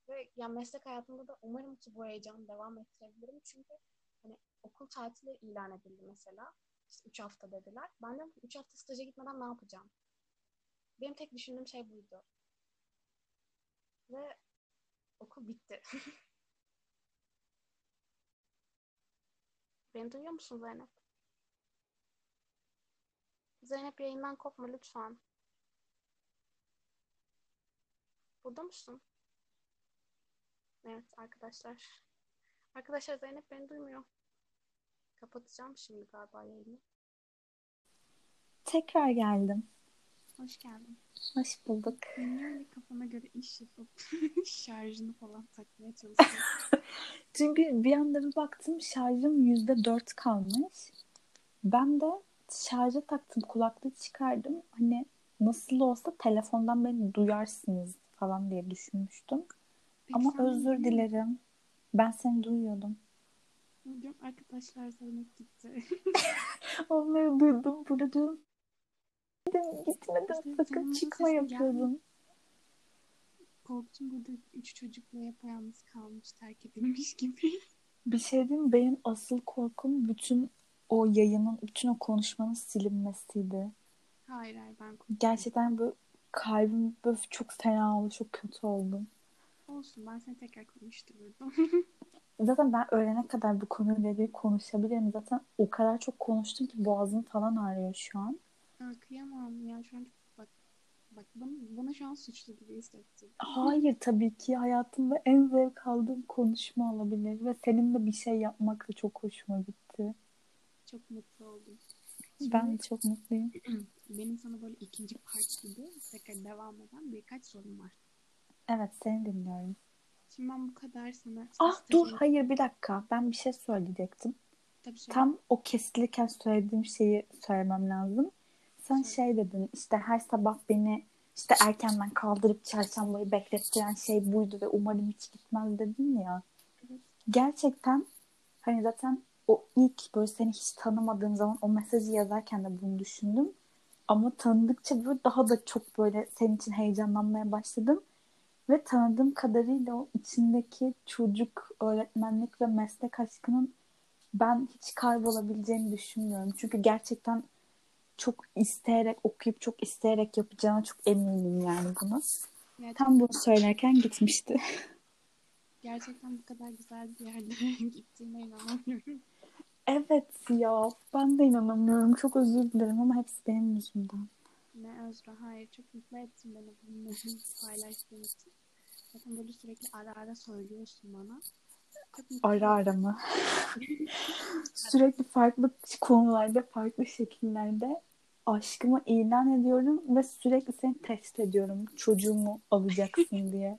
S2: Ve ya meslek hayatımda da umarım ki bu heyecanı devam ettirebilirim. Çünkü hani okul tatili ilan edildi mesela. İşte 3 hafta dediler. Ben de 3 hafta staja gitmeden ne yapacağım? Benim tek düşündüğüm şey buydu. Ve okul bitti. Beni duyuyor musun Zeynep? Zeynep yayından kopma lütfen. Burada mısın? Evet arkadaşlar. Arkadaşlar Zeynep beni duymuyor. Kapatacağım şimdi galiba yayını.
S1: Tekrar geldim.
S2: Hoş geldin.
S1: Hoş bulduk.
S2: Öyle kafana göre iş yapıp şarjını falan takmaya çalışıyorsun?
S1: Çünkü bir anda bir baktım şarjım yüzde dört kalmış. Ben de şarja taktım kulaklığı çıkardım. Hani nasıl olsa telefondan beni duyarsınız falan diye düşünmüştüm.
S2: Peki
S1: Ama özür dilerim. Ben seni duyuyordum.
S2: Diyorum, arkadaşlar Zeynep gitti.
S1: Onları duydum. Burada diyorum. Gitmedim, gitmedim. Sakın çıkma yapıyordum.
S2: Korktum burada üç çocukla yapayalnız kalmış, terk edilmiş gibi.
S1: Bir şey diyeyim? Benim asıl korkum bütün o yayının, bütün o konuşmanın silinmesiydi.
S2: Hayır hayır ben korktum.
S1: Gerçekten böyle kalbim böyle çok fena oldu. Çok kötü oldum.
S2: Olsun ben seni tekrar konuştururdum.
S1: Zaten ben ölene kadar bu konuyla ilgili konuşabilirim. Zaten o kadar çok konuştum ki boğazım falan ağrıyor şu an.
S2: Kıyamam ya şu an çok bak bak bana, bana şu an suçlu gibi hissettim.
S1: Hayır tabii ki hayatımda en zevk aldığım konuşma olabilir. Ve seninle bir şey yapmak da çok hoşuma gitti.
S2: Çok mutlu oldum.
S1: Ben de çok mutluyum.
S2: Benim sana böyle ikinci part gibi tekrar devam eden birkaç sorum var.
S1: Evet seni dinliyorum.
S2: Şimdi ben bu kadar sana...
S1: Ah dur hayır bir dakika. Ben bir şey söyleyecektim.
S2: Tabii.
S1: Tam o kesilirken söylediğim şeyi söylemem lazım. Sen şey dedin işte her sabah beni işte erkenden kaldırıp çarşambayı beklettiren şey buydu ve umarım hiç gitmez dedin ya. Gerçekten hani zaten o ilk böyle seni hiç tanımadığım zaman o mesajı yazarken de bunu düşündüm. Ama tanıdıkça böyle daha da çok böyle senin için heyecanlanmaya başladım. Ve tanıdığım kadarıyla o içindeki çocuk, öğretmenlik ve meslek aşkının ben hiç kaybolabileceğini düşünmüyorum. Çünkü gerçekten çok isteyerek okuyup çok isteyerek yapacağına çok eminim yani bunu. Gerçekten. Tam bunu söylerken gitmişti.
S2: Gerçekten bu kadar güzel bir yerde gittiğine inanamıyorum.
S1: Evet ya ben de inanamıyorum. Çok özür dilerim ama hepsi benim yüzümden.
S2: Ne Özra hayır çok mutlu ettin beni bunları paylaştığın için. Zaten böyle sürekli ara ara söylüyorsun bana.
S1: Ara ara mı? sürekli farklı konularda farklı şekillerde aşkımı ilan ediyorum ve sürekli seni test ediyorum. Çocuğumu alacaksın diye.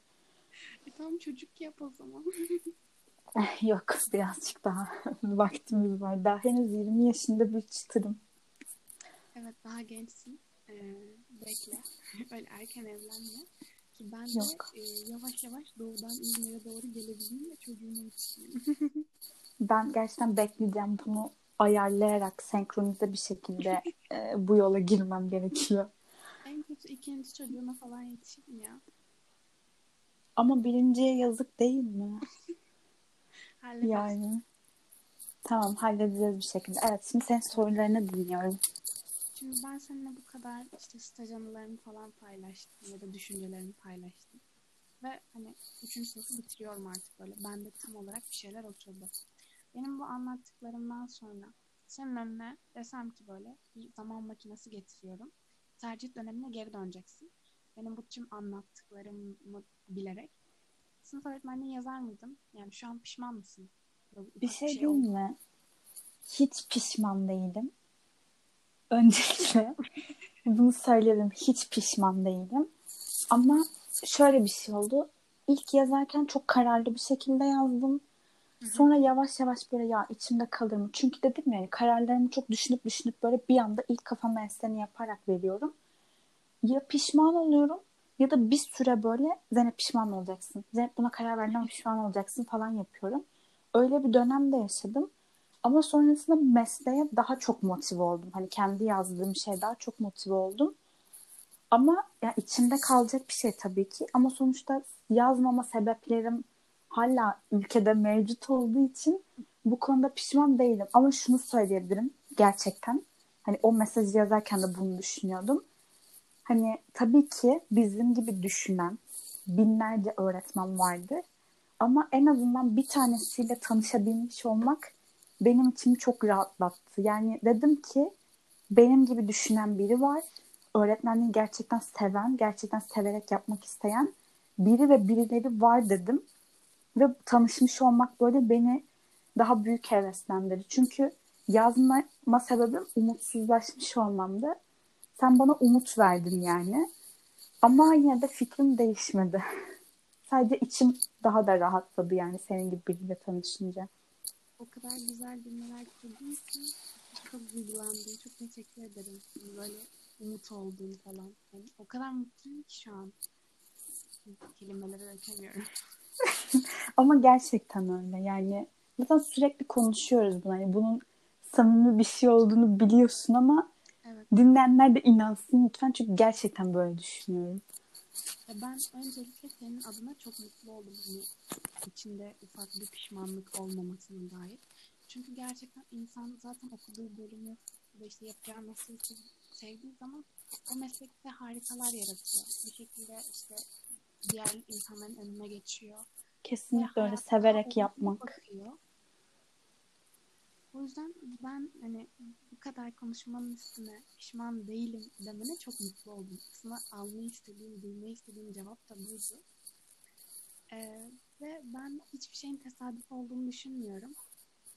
S2: E tamam çocuk yap o zaman.
S1: Yok birazcık daha vaktimiz var. Daha henüz 20 yaşında bir çıtırım.
S2: Evet daha gençsin. Ee, bekle. Öyle erken evlenme. Ki ben de e, yavaş yavaş doğudan İzmir'e doğru gelebileyim ve çocuğumu yetiştireyim.
S1: ben gerçekten bekleyeceğim bunu ayarlayarak senkronize bir şekilde e, bu yola girmem gerekiyor.
S2: En kötü ikinci çocuğuna falan yetişirim ya.
S1: Ama birinciye yazık değil mi? yani. Tamam halledeceğiz bir şekilde. Evet şimdi senin sorularını dinliyorum.
S2: Şimdi ben seninle bu kadar işte staj anılarımı falan paylaştım ya da düşüncelerimi paylaştım. Ve hani üçüncü sınıfı bitiriyorum artık böyle. Ben de tam olarak bir şeyler oturdu. Benim bu anlattıklarımdan sonra senin önüne desem ki böyle bir zaman makinesi getiriyorum. Tercih dönemine geri döneceksin. Benim bu tüm anlattıklarımı bilerek sınıf öğretmenliği yazar mıydın? Yani şu an pişman mısın?
S1: bir şey, şey diyeyim mi? Hiç pişman değilim. Öncelikle bunu söyledim. Hiç pişman değilim. Ama şöyle bir şey oldu. İlk yazarken çok kararlı bir şekilde yazdım. Sonra yavaş yavaş böyle ya içimde kalır mı? Çünkü dedim ya kararlarımı çok düşünüp düşünüp böyle bir anda ilk kafama eseni yaparak veriyorum. Ya pişman oluyorum ya da bir süre böyle Zeynep pişman olacaksın. Zeynep buna karar verdin ama pişman olacaksın falan yapıyorum. Öyle bir dönemde yaşadım. Ama sonrasında mesleğe daha çok motive oldum. Hani kendi yazdığım şey daha çok motive oldum. Ama ya içimde kalacak bir şey tabii ki. Ama sonuçta yazmama sebeplerim hala ülkede mevcut olduğu için bu konuda pişman değilim. Ama şunu söyleyebilirim gerçekten. Hani o mesajı yazarken de bunu düşünüyordum. Hani tabii ki bizim gibi düşünen binlerce öğretmen vardı. Ama en azından bir tanesiyle tanışabilmiş olmak benim için çok rahatlattı. Yani dedim ki benim gibi düşünen biri var. Öğretmenliği gerçekten seven, gerçekten severek yapmak isteyen biri ve birileri var dedim. Ve tanışmış olmak böyle beni daha büyük heveslendirdi. Çünkü yazmama sebebim umutsuzlaşmış olmamdı. Sen bana umut verdin yani. Ama yine de fikrim değişmedi. Sadece içim daha da rahatladı yani senin gibi biriyle tanışınca.
S2: O kadar güzel cümleler kurdun ki çok duygulandım. Çok teşekkür ederim. Böyle umut olduğunu falan. Yani o kadar mutluyum ki şu an. Kelimelere dökemiyorum.
S1: Ama gerçekten öyle. Yani zaten sürekli konuşuyoruz bunu. Yani bunun samimi bir şey olduğunu biliyorsun ama evet. dinleyenler de inansın lütfen. Çünkü gerçekten böyle düşünüyorum.
S2: Ben öncelikle senin adına çok mutlu oldum. Hani içinde ufak bir pişmanlık olmamasına dair. Çünkü gerçekten insan zaten okuduğu bölümü ve işte yapacağı mesleği sevdiği zaman o meslekte harikalar yaratıyor. Bir şekilde işte diğer insanların önüne geçiyor.
S1: Kesinlikle öyle severek yapmak. Bakıyor.
S2: O yüzden ben hani bu kadar konuşmanın üstüne pişman değilim demene çok mutlu oldum. Aslında almayı istediğim, duymayı istediğim cevap da buydu. Ee, ve ben hiçbir şeyin tesadüf olduğunu düşünmüyorum.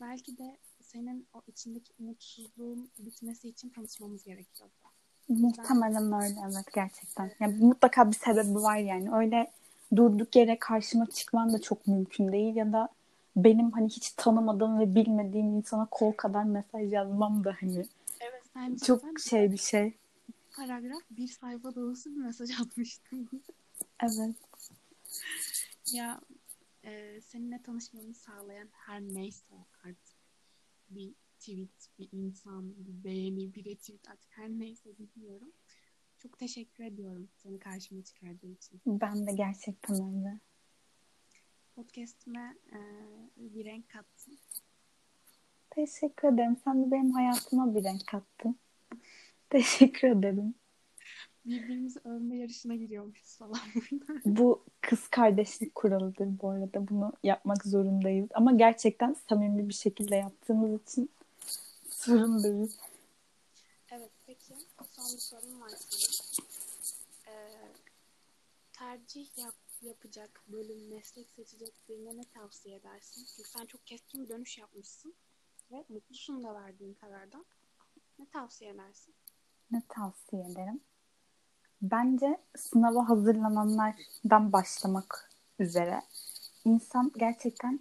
S2: Belki de senin o içindeki umutsuzluğun bitmesi için tanışmamız gerekiyordu.
S1: Muhtemelen öyle evet gerçekten. Yani mutlaka bir sebebi var yani. Öyle durduk yere karşıma çıkman da çok mümkün değil ya da benim hani hiç tanımadığım ve bilmediğim insana kol kadar mesaj yazmam da hani evet, sen çok sen şey bir şey.
S2: Paragraf bir sayfa dolusu bir mesaj atmıştım.
S1: Evet.
S2: Ya e, seninle tanışmamı sağlayan her neyse artık bir tweet, bir insan, bir beğeni, bir retweet artık her neyse bilmiyorum. Çok teşekkür ediyorum seni karşıma çıkardığın için.
S1: Ben de gerçekten öyle.
S2: Podcast'ime e, bir renk kattın.
S1: Teşekkür ederim. Sen de benim hayatıma bir renk kattın. Teşekkür ederim.
S2: Birbirimizi övme yarışına giriyormuşuz falan.
S1: bu kız kardeşlik kuralıdır bu arada. Bunu yapmak zorundayız. Ama gerçekten samimi bir şekilde yaptığımız için sorun değil.
S2: Evet peki. Son bir sorum var sana. Ee, tercih yap, yapacak bölüm, meslek seçecek birine ne tavsiye edersin? Çünkü sen çok keskin bir dönüş yapmışsın ve mutlusun da verdiğin karardan. Ne tavsiye edersin?
S1: Ne tavsiye ederim? Bence sınava hazırlananlardan başlamak üzere. İnsan gerçekten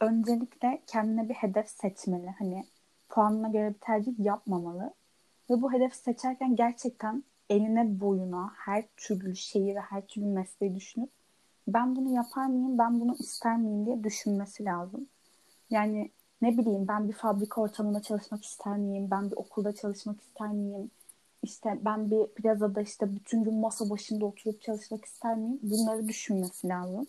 S1: öncelikle kendine bir hedef seçmeli. Hani puanına göre bir tercih yapmamalı. Ve bu hedefi seçerken gerçekten eline boyuna her türlü şeyi ve her türlü mesleği düşünüp ben bunu yapar mıyım, ben bunu ister miyim diye düşünmesi lazım. Yani ne bileyim ben bir fabrika ortamında çalışmak ister miyim, ben bir okulda çalışmak ister miyim, işte ben bir plazada işte bütün gün masa başında oturup çalışmak ister miyim? Bunları düşünmesi lazım.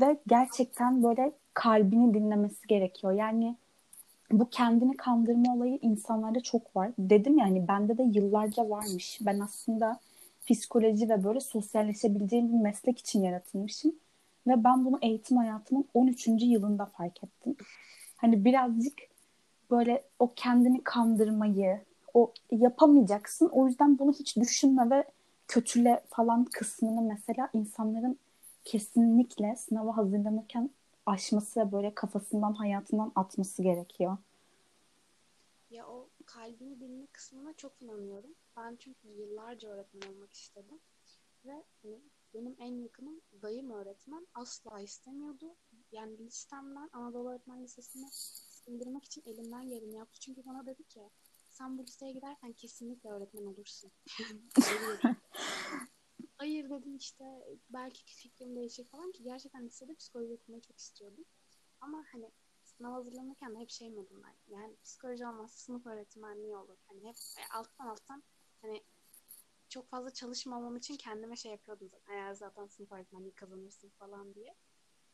S1: Ve gerçekten böyle kalbini dinlemesi gerekiyor. Yani bu kendini kandırma olayı insanlarda çok var. Dedim yani bende de yıllarca varmış. Ben aslında psikoloji ve böyle sosyalleşebileceğim bir meslek için yaratılmışım. Ve ben bunu eğitim hayatımın 13. yılında fark ettim. Hani birazcık böyle o kendini kandırmayı, o yapamayacaksın. O yüzden bunu hiç düşünme ve kötüle falan kısmını mesela insanların kesinlikle sınava hazırlanırken aşması ve böyle kafasından hayatından atması gerekiyor.
S2: Kalbini bilme kısmına çok inanıyorum. Ben çünkü yıllarca öğretmen olmak istedim. Ve hani benim en yakınım dayım öğretmen. Asla istemiyordu. Yani listemden Anadolu Öğretmen Lisesi'ne indirmek için elimden geleni yaptı. Çünkü bana dedi ki sen bu liseye gidersen kesinlikle öğretmen olursun. Hayır dedim işte belki fikrim değişir falan ki gerçekten lisede psikoloji okumayı çok istiyordum. Ama hani sınav hazırlanırken de hep şey ben. Yani psikoloji olmazsa sınıf öğretmenliği olur. Hani hep e, alttan alttan hani çok fazla çalışmamam için kendime şey yapıyordum zaten. Eğer zaten sınıf öğretmenliği kazanırsın falan diye.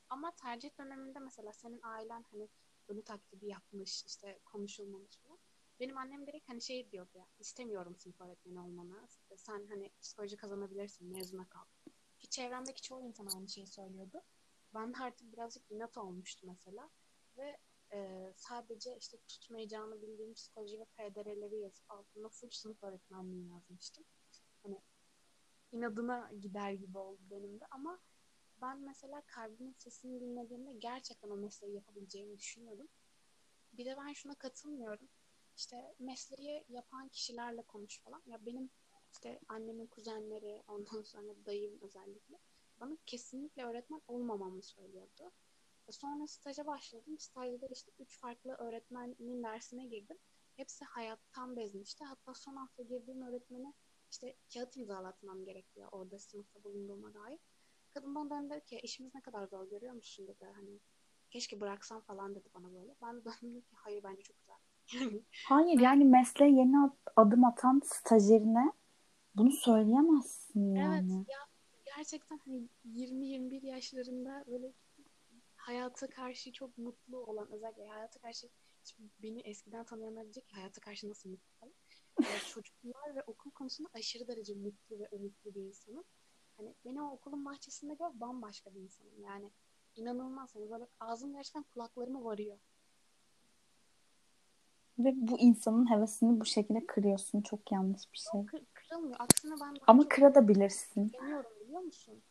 S2: Ama tercih döneminde mesela senin ailen hani ölü taklidi yapmış, işte konuşulmamış falan. Benim annem direkt hani şey diyordu ya, istemiyorum sınıf öğretmeni olmanı. Sen hani psikoloji kazanabilirsin, mezuna kal. Ki çevremdeki çoğu insan aynı şeyi söylüyordu. Ben de artık birazcık inat olmuştu mesela. Ve e, sadece işte tutmayacağını bildiğim psikoloji ve PDR'leri yazıp altına full sınıf öğretmenliği yazmıştım. Hani inadına gider gibi oldu benim de ama ben mesela kalbimin sesini dinlediğimde gerçekten o mesleği yapabileceğimi düşünüyordum. Bir de ben şuna katılmıyorum işte mesleği yapan kişilerle konuş falan. Ya benim işte annemin kuzenleri, ondan sonra dayım özellikle bana kesinlikle öğretmen olmamamı söylüyordu. Sonra staja başladım. Stajda işte üç farklı öğretmenin dersine girdim. Hepsi hayattan bezmişti. Hatta son hafta girdiğim öğretmene işte kağıt imzalatmam gerekiyor orada sınıfta bulunduğuma dair. Kadın bana döndü ki işimiz ne kadar zor görüyor musun dedi. Hani keşke bıraksam falan dedi bana böyle. Ben de döndüm ki hayır bence çok güzel
S1: Hayır yani mesleğe yeni adım atan stajyerine bunu söyleyemezsin yani.
S2: Evet ya gerçekten hani 20-21 yaşlarında böyle hayata karşı çok mutlu olan özellikle hayata karşı beni eskiden tanıyanlar diyecek ki hayata karşı nasıl mutlu falan. Yani çocuklar ve okul konusunda aşırı derece mutlu ve umutlu bir insanım. Hani beni o okulun bahçesinde gör bambaşka bir insanım. Yani inanılmaz. Hani böyle ağzım gerçekten kulaklarıma varıyor.
S1: Ve bu insanın hevesini bu şekilde kırıyorsun. Çok yanlış bir şey.
S2: Kır, kırılmıyor. Aksine ben
S1: Ama kırabilirsin.
S2: Bilmiyorum biliyor musun?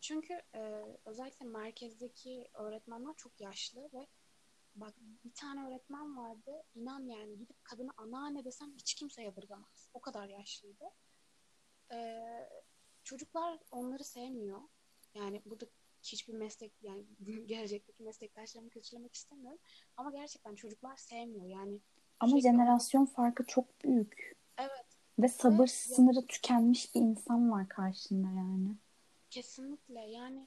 S2: Çünkü e, özellikle merkezdeki öğretmenler çok yaşlı ve bak bir tane öğretmen vardı. İnan yani gidip kadına anneanne desem hiç kimse yadırgamaz. O kadar yaşlıydı. E, çocuklar onları sevmiyor. Yani burada hiçbir meslek yani gelecekteki meslektaşlarımı kötülemek istemiyorum. Ama gerçekten çocuklar sevmiyor. Yani
S1: ama Sürekli jenerasyon farkı çok büyük.
S2: Evet.
S1: Ve sabır Ve sınırı tükenmiş bir insan var karşında yani.
S2: Kesinlikle yani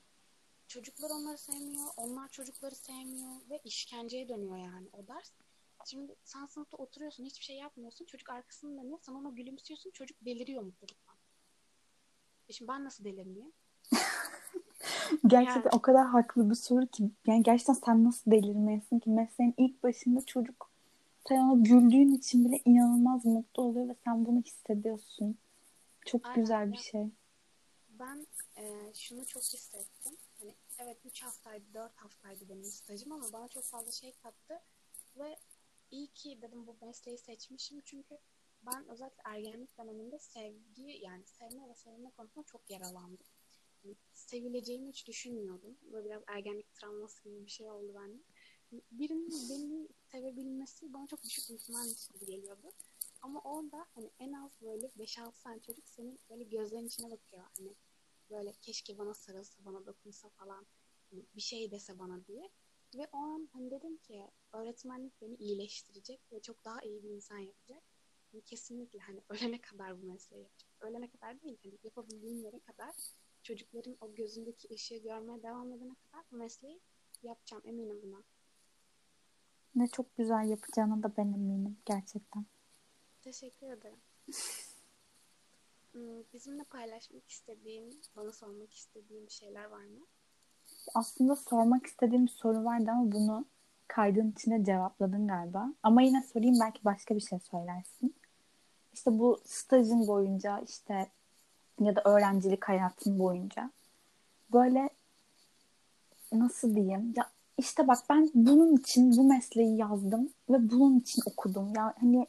S2: çocuklar onları sevmiyor, onlar çocukları sevmiyor ve işkenceye dönüyor yani o ders. Şimdi sen sınıfta oturuyorsun, hiçbir şey yapmıyorsun. Çocuk arkasında ne? Sen ona gülümsüyorsun. Çocuk deliriyor mutluluktan. E şimdi ben nasıl delirmeyeyim?
S1: Gerçekten
S2: Yani.
S1: o kadar haklı bir soru ki. Yani gerçekten sen nasıl delirmeyesin ki? Mesleğin ilk başında çocuk sen ona güldüğün için bile inanılmaz mutlu oluyor ve sen bunu hissediyorsun. Çok
S2: Aynen.
S1: güzel bir şey.
S2: Ben e, şunu çok hissettim. Hani evet 3 haftaydı, 4 haftaydı benim stajım ama bana çok fazla şey kattı. Ve iyi ki dedim bu mesleği seçmişim çünkü ben özellikle ergenlik döneminde sevgi yani sevme ve sevilme konusunda çok yaralandım. Yani sevileceğimi hiç düşünmüyordum. Böyle biraz ergenlik travması gibi bir şey oldu bende. Birinin beni sevebilmesi bana çok düşük ihtimalmiş gibi geliyordu. Ama orada hani en az böyle 5-6 tane çocuk senin böyle gözlerin içine bakıyor. Hani böyle keşke bana sarılsa, bana dokunsa falan. Hani bir şey dese bana diye. Ve o an hani dedim ki öğretmenlik beni iyileştirecek ve çok daha iyi bir insan yapacak. Yani kesinlikle hani ölene kadar bu mesleği yapacağım. Ölene kadar değil hani yapabildiğim yere kadar çocukların o gözündeki ışığı görmeye devam edene kadar bu mesleği yapacağım eminim buna.
S1: Ne çok güzel yapacağına da ben eminim gerçekten.
S2: Teşekkür ederim. Hmm, Bizimle paylaşmak istediğin, bana sormak istediğin şeyler var mı?
S1: Aslında sormak istediğim bir soru vardı ama bunu kaydın içinde cevapladın galiba. Ama yine sorayım belki başka bir şey söylersin. İşte bu stajın boyunca işte ya da öğrencilik hayatın boyunca böyle nasıl diyeyim ya işte bak ben bunun için bu mesleği yazdım ve bunun için okudum. Ya hani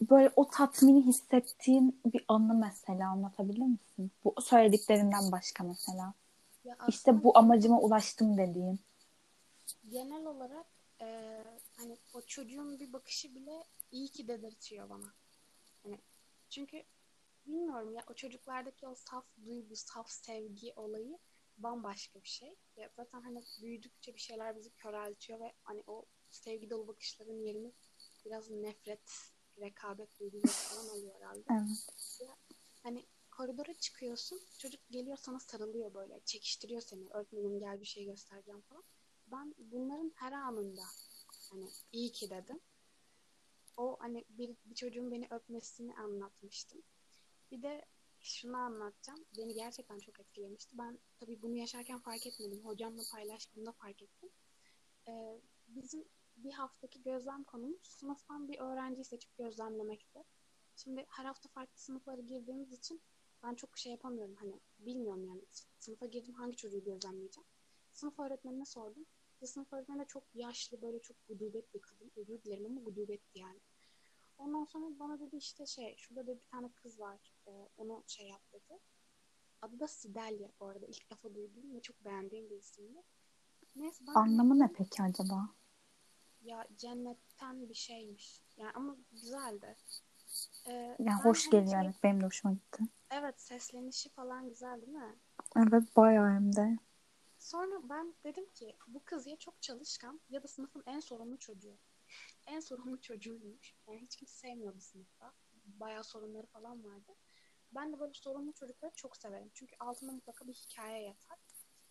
S1: böyle o tatmini hissettiğin bir anı mesela anlatabilir misin? Bu söylediklerinden başka mesela.
S2: Ya
S1: İşte bu amacıma ulaştım dediğin.
S2: genel olarak e, hani o çocuğun bir bakışı bile iyi ki dedirtiyor bana. Hani çünkü bilmiyorum ya o çocuklardaki o saf duygu, saf sevgi olayı bambaşka bir şey. Ya zaten hani büyüdükçe bir şeyler bizi köreltiyor ve hani o sevgi dolu bakışların yerini biraz nefret, rekabet duyguları falan alıyor herhalde.
S1: Evet.
S2: Hani koridora çıkıyorsun, çocuk geliyor sana sarılıyor böyle, çekiştiriyor seni. Öğretmenim gel bir şey göstereceğim falan. Ben bunların her anında hani iyi ki dedim. O hani bir, bir çocuğun beni öpmesini anlatmıştım. Bir de şunu anlatacağım. Beni gerçekten çok etkilemişti. Ben tabii bunu yaşarken fark etmedim. Hocamla paylaştığımda fark ettim. Ee, bizim bir haftaki gözlem konumuz sınıftan bir öğrenciyi seçip gözlemlemekti. Şimdi her hafta farklı sınıflara girdiğimiz için ben çok şey yapamıyorum. Hani bilmiyorum yani sınıfa girdim hangi çocuğu gözlemleyeceğim. Sınıf öğretmenine sordum. Ve sınıf öğretmeni de çok yaşlı böyle çok gudubet bir kadın. Özür dilerim ama gudubetti yani. Ondan sonra bana dedi işte şey şurada da bir tane kız var. Ee, onu şey yap dedi. Adı da Sidelya bu arada. ilk defa duydum ve çok beğendiğim bir isimdi. Neyse ben
S1: Anlamı ne peki acaba?
S2: Ya cennetten bir şeymiş. Yani ama güzeldi. Ee,
S1: Yani
S2: ben
S1: hoş
S2: hani
S1: geliyor
S2: şey-.
S1: Benim de hoşuma gitti.
S2: Evet seslenişi falan güzel değil mi?
S1: Evet bayağı hem de.
S2: Sonra ben dedim ki bu kız ya çok çalışkan ya da sınıfın en sorunlu çocuğu. En sorunlu çocuğuymuş. Yani hiç kimse sevmiyordu sınıfta. Bayağı sorunları falan vardı. Ben de böyle sorunlu çocukları çok severim. Çünkü altında mutlaka bir hikaye yatar.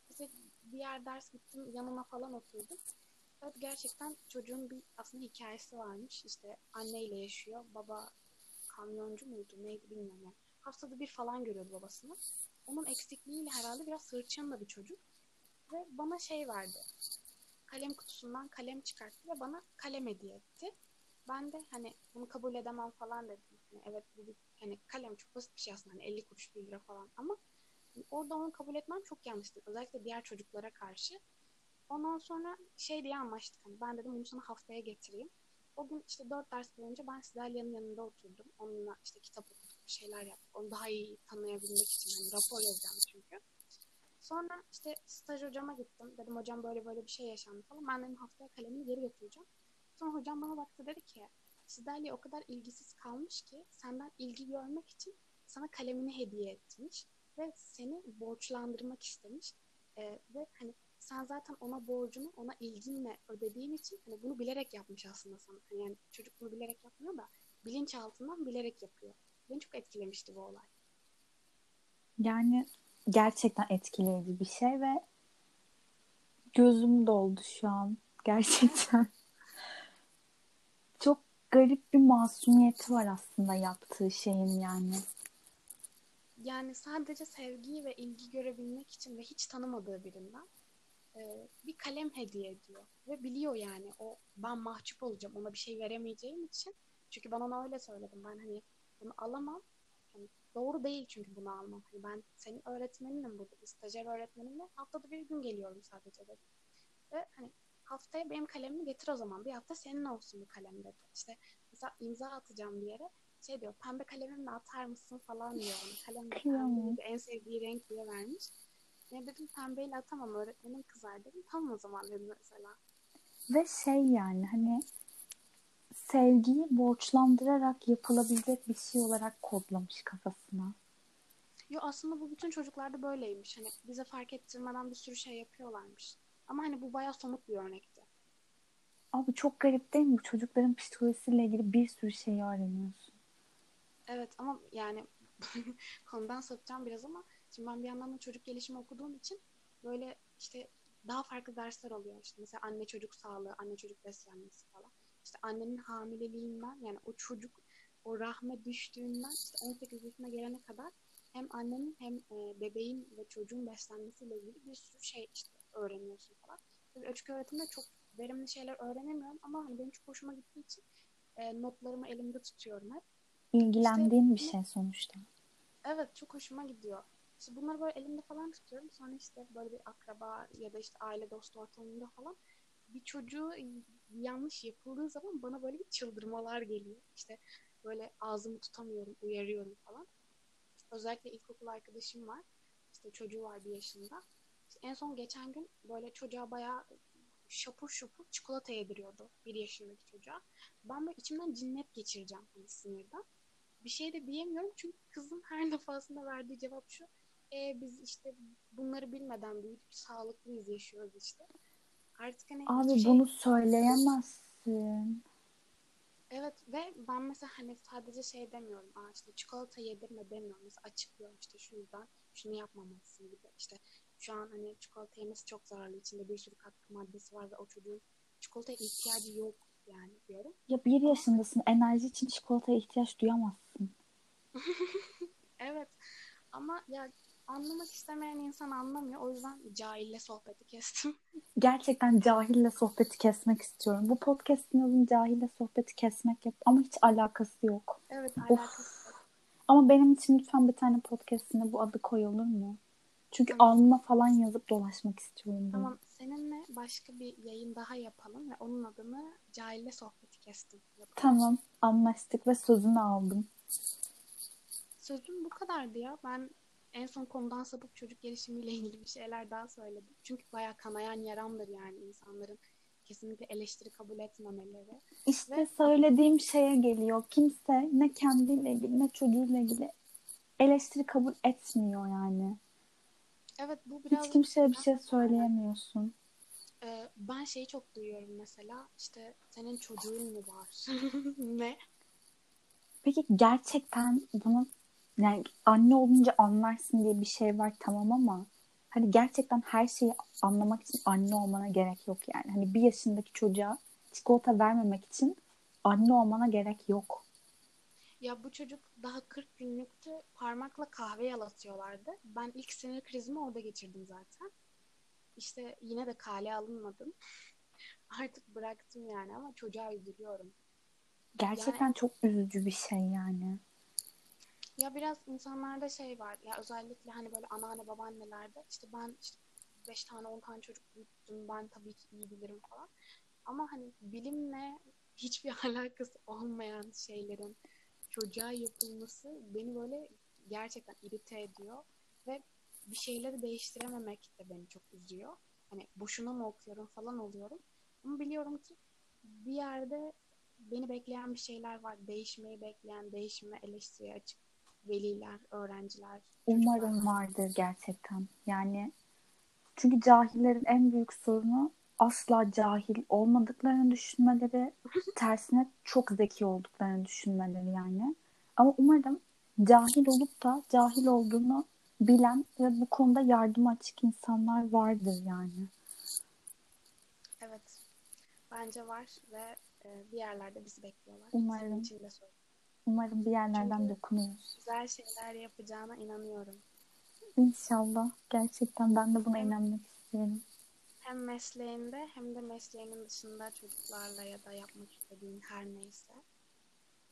S2: İşte diğer ders gittim yanına falan oturdum. Evet gerçekten çocuğun bir aslında hikayesi varmış. İşte anneyle yaşıyor. Baba kamyoncu muydu neydi bilmiyorum yani. Haftada bir falan görüyordu babasını. Onun eksikliğiyle herhalde biraz hırçın da bir çocuk. Ve bana şey verdi. Kalem kutusundan kalem çıkarttı ve bana kalem hediye etti. Ben de hani bunu kabul edemem falan dedim. Hani evet bu bir hani kalem çok basit bir şey aslında. Hani 50 kuruş 1 lira falan ama orada onu kabul etmem çok yanlıştı. Özellikle diğer çocuklara karşı. Ondan sonra şey diye anlaştık. Hani ben dedim bunu sana haftaya getireyim. O gün işte dört ders boyunca ben Sidelya'nın yanında oturdum. Onunla işte kitap okuduk, bir şeyler yaptık. Onu daha iyi tanıyabilmek için hani rapor yazacağım çünkü. Sonra işte staj hocama gittim. Dedim hocam böyle böyle bir şey yaşandı falan. Ben dedim haftaya kalemini geri götüreceğim. Sonra hocam bana baktı dedi ki Sidalya o kadar ilgisiz kalmış ki senden ilgi görmek için sana kalemini hediye etmiş ve seni borçlandırmak istemiş. Ee, ve hani sen zaten ona borcunu ona ilginle ödediğin için hani bunu bilerek yapmış aslında sana. Hani yani çocuk bunu bilerek yapmıyor da bilinçaltından bilerek yapıyor. Beni çok etkilemişti bu olay.
S1: Yani gerçekten etkileyici bir şey ve Gözüm doldu şu an. Gerçekten. Çok garip bir masumiyeti var aslında yaptığı şeyin yani.
S2: Yani sadece sevgiyi ve ilgi görebilmek için ve hiç tanımadığı birinden e, bir kalem hediye ediyor. Ve biliyor yani o ben mahcup olacağım ona bir şey veremeyeceğim için. Çünkü ben ona öyle söyledim. Ben hani bunu alamam. Yani doğru değil çünkü bunu almam. Hani ben senin öğretmeninim burada. Stajyer öğretmenimle haftada bir gün geliyorum sadece dedim. Ve hani haftaya benim kalemimi getir o zaman. Bir hafta senin olsun bu kalem dedi. İşte mesela imza atacağım bir yere şey diyor pembe kalemimle atar mısın falan diyor. Hani kalem en sevdiği renk diye vermiş. Ne dedim pembeyle atamam öğretmenim kızar dedim. Tamam o zaman dedim mesela.
S1: Ve şey yani hani sevgiyi borçlandırarak yapılabilecek bir şey olarak kodlamış kafasına.
S2: Yo aslında bu bütün çocuklarda böyleymiş. Hani bize fark ettirmeden bir sürü şey yapıyorlarmış. Ama hani bu bayağı somut bir örnekti.
S1: Abi çok garip değil mi? Bu çocukların psikolojisiyle ilgili bir sürü şeyi öğreniyorsun.
S2: Evet ama yani konudan sapacağım biraz ama şimdi ben bir yandan da çocuk gelişimi okuduğum için böyle işte daha farklı dersler oluyor. İşte mesela anne çocuk sağlığı, anne çocuk beslenmesi falan. İşte annenin hamileliğinden yani o çocuk o rahme düştüğünden işte 18 yaşına gelene kadar hem annenin hem e, bebeğin ve çocuğun beslenmesiyle ilgili bir sürü şey işte öğreniyorsun falan. Tabii açık öğretimde çok verimli şeyler öğrenemiyorum ama hani benim çok hoşuma gittiği için e, notlarımı elimde tutuyorum hep.
S1: İlgilendiğin işte, bir şey sonuçta.
S2: Evet çok hoşuma gidiyor. İşte bunları böyle elimde falan tutuyorum. Sonra işte böyle bir akraba ya da işte aile dostu ortamında falan bir çocuğu yanlış yapıldığı zaman bana böyle bir çıldırmalar geliyor. İşte böyle ağzımı tutamıyorum, uyarıyorum falan. Özellikle ilkokul arkadaşım var. İşte çocuğu var bir yaşında. İşte en son geçen gün böyle çocuğa bayağı şapur şupur çikolata yediriyordu bir yaşındaki çocuğa. Ben böyle içimden cinnet geçireceğim hani sinirden. Bir şey de diyemiyorum çünkü kızın her defasında verdiği cevap şu. E, biz işte bunları bilmeden büyüdük, sağlıklıyız yaşıyoruz işte.
S1: Artık hani Abi şey... bunu söyleyemezsin.
S2: Evet ve ben mesela hani sadece şey demiyorum. Aa işte çikolata yedirme demiyorum. Mesela açıklıyorum işte şu yüzden şunu yapmamalısın gibi. İşte şu an hani çikolata yemesi çok zararlı. İçinde bir sürü katkı maddesi var ve o çocuğun çikolataya ihtiyacı yok yani diyorum.
S1: Ya bir yaşındasın. Enerji için çikolataya ihtiyaç duyamazsın.
S2: evet. Ama ya anlamak istemeyen insan anlamıyor. O yüzden cahille sohbeti kestim.
S1: Gerçekten cahille sohbeti kesmek istiyorum. Bu podcast'in adını cahille sohbeti kesmek yap ama hiç alakası yok.
S2: Evet alakası yok.
S1: Ama benim için lütfen bir tane podcast'ine bu adı koyulur mu? Çünkü tamam. alnıma falan yazıp dolaşmak istiyorum.
S2: Tamam. Bunu. Seninle başka bir yayın daha yapalım ve onun adını Cahille Sohbeti kestim.
S1: Yapalım. Tamam. Anlaştık ve sözünü aldım.
S2: Sözüm bu kadardı ya. Ben en son konudan sapıp çocuk gelişimiyle ilgili bir şeyler daha söyledim. Çünkü bayağı kanayan yaramdır yani insanların kesinlikle eleştiri kabul etmemeleri.
S1: İşte Ve... söylediğim şeye geliyor. Kimse ne kendiyle ilgili ne çocuğuyla ilgili eleştiri kabul etmiyor yani.
S2: Evet bu biraz...
S1: Hiç kimseye bir şey söyleyemiyorsun.
S2: Ee, ben şeyi çok duyuyorum mesela işte senin çocuğun mu var? ne?
S1: Peki gerçekten bunu yani anne olunca anlarsın diye bir şey var tamam ama hani gerçekten her şeyi anlamak için anne olmana gerek yok yani. Hani bir yaşındaki çocuğa çikolata vermemek için anne olmana gerek yok.
S2: Ya bu çocuk daha 40 günlüktü. Parmakla kahve yalatıyorlardı. Ben ilk sinir krizimi orada geçirdim zaten. İşte yine de kale alınmadım. Artık bıraktım yani ama çocuğa üzülüyorum.
S1: Gerçekten yani, çok üzücü bir şey yani.
S2: Ya biraz insanlarda şey var. Ya özellikle hani böyle anneanne babaannelerde işte ben işte 5 tane 10 tane çocuk büyüttüm. Ben tabii ki iyi bilirim falan. Ama hani bilimle hiçbir alakası olmayan şeylerin çocuğa yapılması beni böyle gerçekten irite ediyor ve bir şeyleri değiştirememek de beni çok üzüyor. Hani boşuna mı okuyorum falan oluyorum. Ama biliyorum ki bir yerde beni bekleyen bir şeyler var. Değişmeyi bekleyen, değişime, eleştiriye açık veliler, öğrenciler.
S1: Umarım vardır gerçekten. Yani çünkü cahillerin en büyük sorunu asla cahil olmadıklarını düşünmeleri, tersine çok zeki olduklarını düşünmeleri yani. Ama umarım cahil olup da cahil olduğunu bilen ve bu konuda yardım açık insanlar vardır yani.
S2: Bence var ve e, bir yerlerde bizi bekliyorlar.
S1: Umarım.
S2: Senin için de söylüyorum.
S1: Umarım bir yerlerden
S2: Çünkü-
S1: dokunuruz.
S2: Güzel şeyler yapacağına inanıyorum.
S1: İnşallah. Gerçekten ben de buna
S2: Evet.
S1: inanmak istiyorum.
S2: Hem mesleğinde hem de mesleğinin dışında çocuklarla ya da yapmak istediğin her neyse.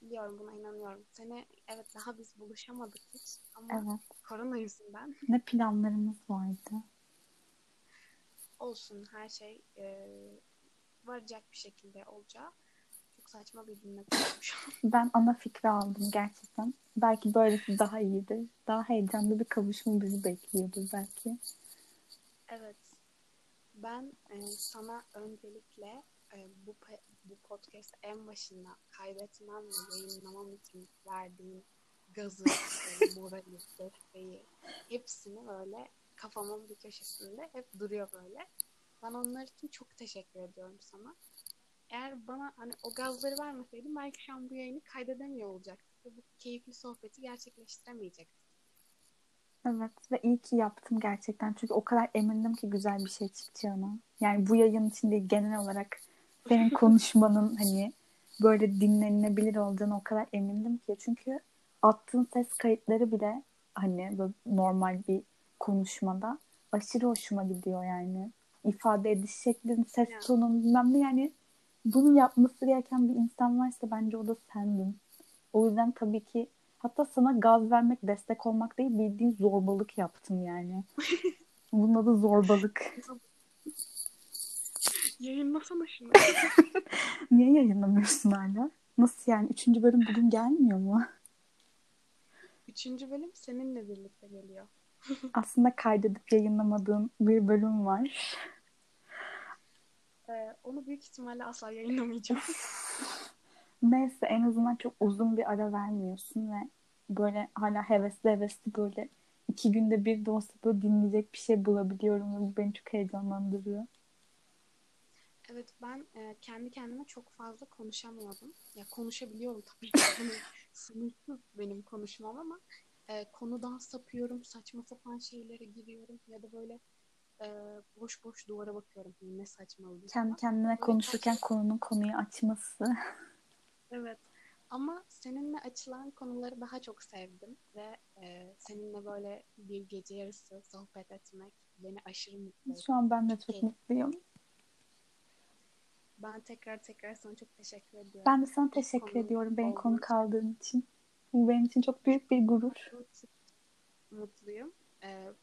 S2: Biliyorum buna inanıyorum. Seni evet daha biz buluşamadık hiç ama
S1: Evet.
S2: korona yüzünden
S1: Ne planlarımız vardı.
S2: olsun her şey e, varacak bir şekilde olacağı. Çok saçma bir cümle.
S1: Ben ana fikri aldım gerçekten. Belki böylesi daha iyidir. Daha heyecanlı bir kavuşma bizi bekliyordur belki.
S2: Evet. Ben e, sana öncelikle e, bu bu podcast en başında kaydetmem ve yayınlamam için verdiğin gazı, e, morali, desteği hepsini böyle kafamın bir köşesinde hep duruyor böyle. Ben onlar için çok teşekkür ediyorum sana. Eğer bana hani o gazları vermeseydin belki şu an bu yayını kaydedemiyor olacaktık ve bu keyifli sohbeti gerçekleştiremeyecektik.
S1: Evet ve iyi ki yaptım gerçekten. Çünkü o kadar emindim ki güzel bir şey çıkacağına. Yani bu yayın için değil genel olarak senin konuşmanın hani böyle dinlenilebilir olacağına o kadar emindim ki. Çünkü attığın ses kayıtları bile hani böyle normal bir konuşmada aşırı hoşuma gidiyor yani. İfade ediş şeklin, ses
S2: Yani.
S1: tonun bilmem ne yani bunu yapması gereken bir insan varsa bence o da sendin. O yüzden tabii ki hatta sana gaz vermek, destek olmak değil bildiğin zorbalık yaptım yani. Bunun adı zorbalık.
S2: Yayınlasana şunu.
S1: Niye yayınlamıyorsun hala? Nasıl yani? Üçüncü bölüm bugün gelmiyor mu?
S2: Üçüncü bölüm seninle birlikte geliyor.
S1: Aslında kaydedip yayınlamadığım bir bölüm var.
S2: Ee, onu büyük ihtimalle asla yayınlamayacağım.
S1: Neyse en azından çok uzun bir ara vermiyorsun ve böyle hala hevesli hevesli böyle iki günde bir de olsa böyle dinleyecek bir şey bulabiliyorum bu beni çok heyecanlandırıyor.
S2: Evet ben e, kendi kendime çok fazla konuşamıyordum. Ya konuşabiliyorum tabii ki. Hani sınırsız benim konuşmam ama e, konudan sapıyorum. Saçma sapan şeylere giriyorum. Ya da böyle e, boş boş duvara bakıyorum. Ne saçmalıyım.
S1: Kendi kendine konuşurken konunun konuyu açması.
S2: Evet. Ama seninle açılan konuları daha çok sevdim ve e, seninle böyle bir gece yarısı sohbet etmek beni aşırı mutlu etti.
S1: Şu an ben de çok
S2: Evet.
S1: mutluyum.
S2: Ben tekrar tekrar sana çok teşekkür ediyorum.
S1: Ben de sana teşekkür
S2: Konu
S1: ediyorum beni konu kaldığın için. Bu benim için çok büyük bir gurur.
S2: mutluyum. Ee,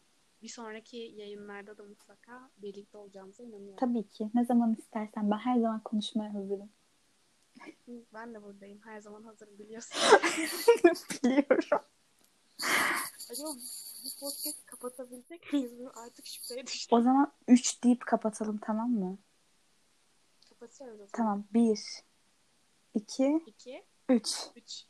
S2: bir sonraki yayınlarda da mutlaka birlikte olacağımıza inanıyorum.
S1: Tabii ki. Ne zaman istersen ben her zaman konuşmaya hazırım.
S2: Ben de buradayım. Her zaman hazırım biliyorsun.
S1: Biliyorum.
S2: Acaba bu podcast kapatabilecek miyiz? Artık şüpheye düştüm.
S1: O zaman 3 deyip kapatalım tamam mı?
S2: Kapatıyoruz o zaman.
S1: Tamam. 1 2
S2: 2,
S1: 3
S2: 3.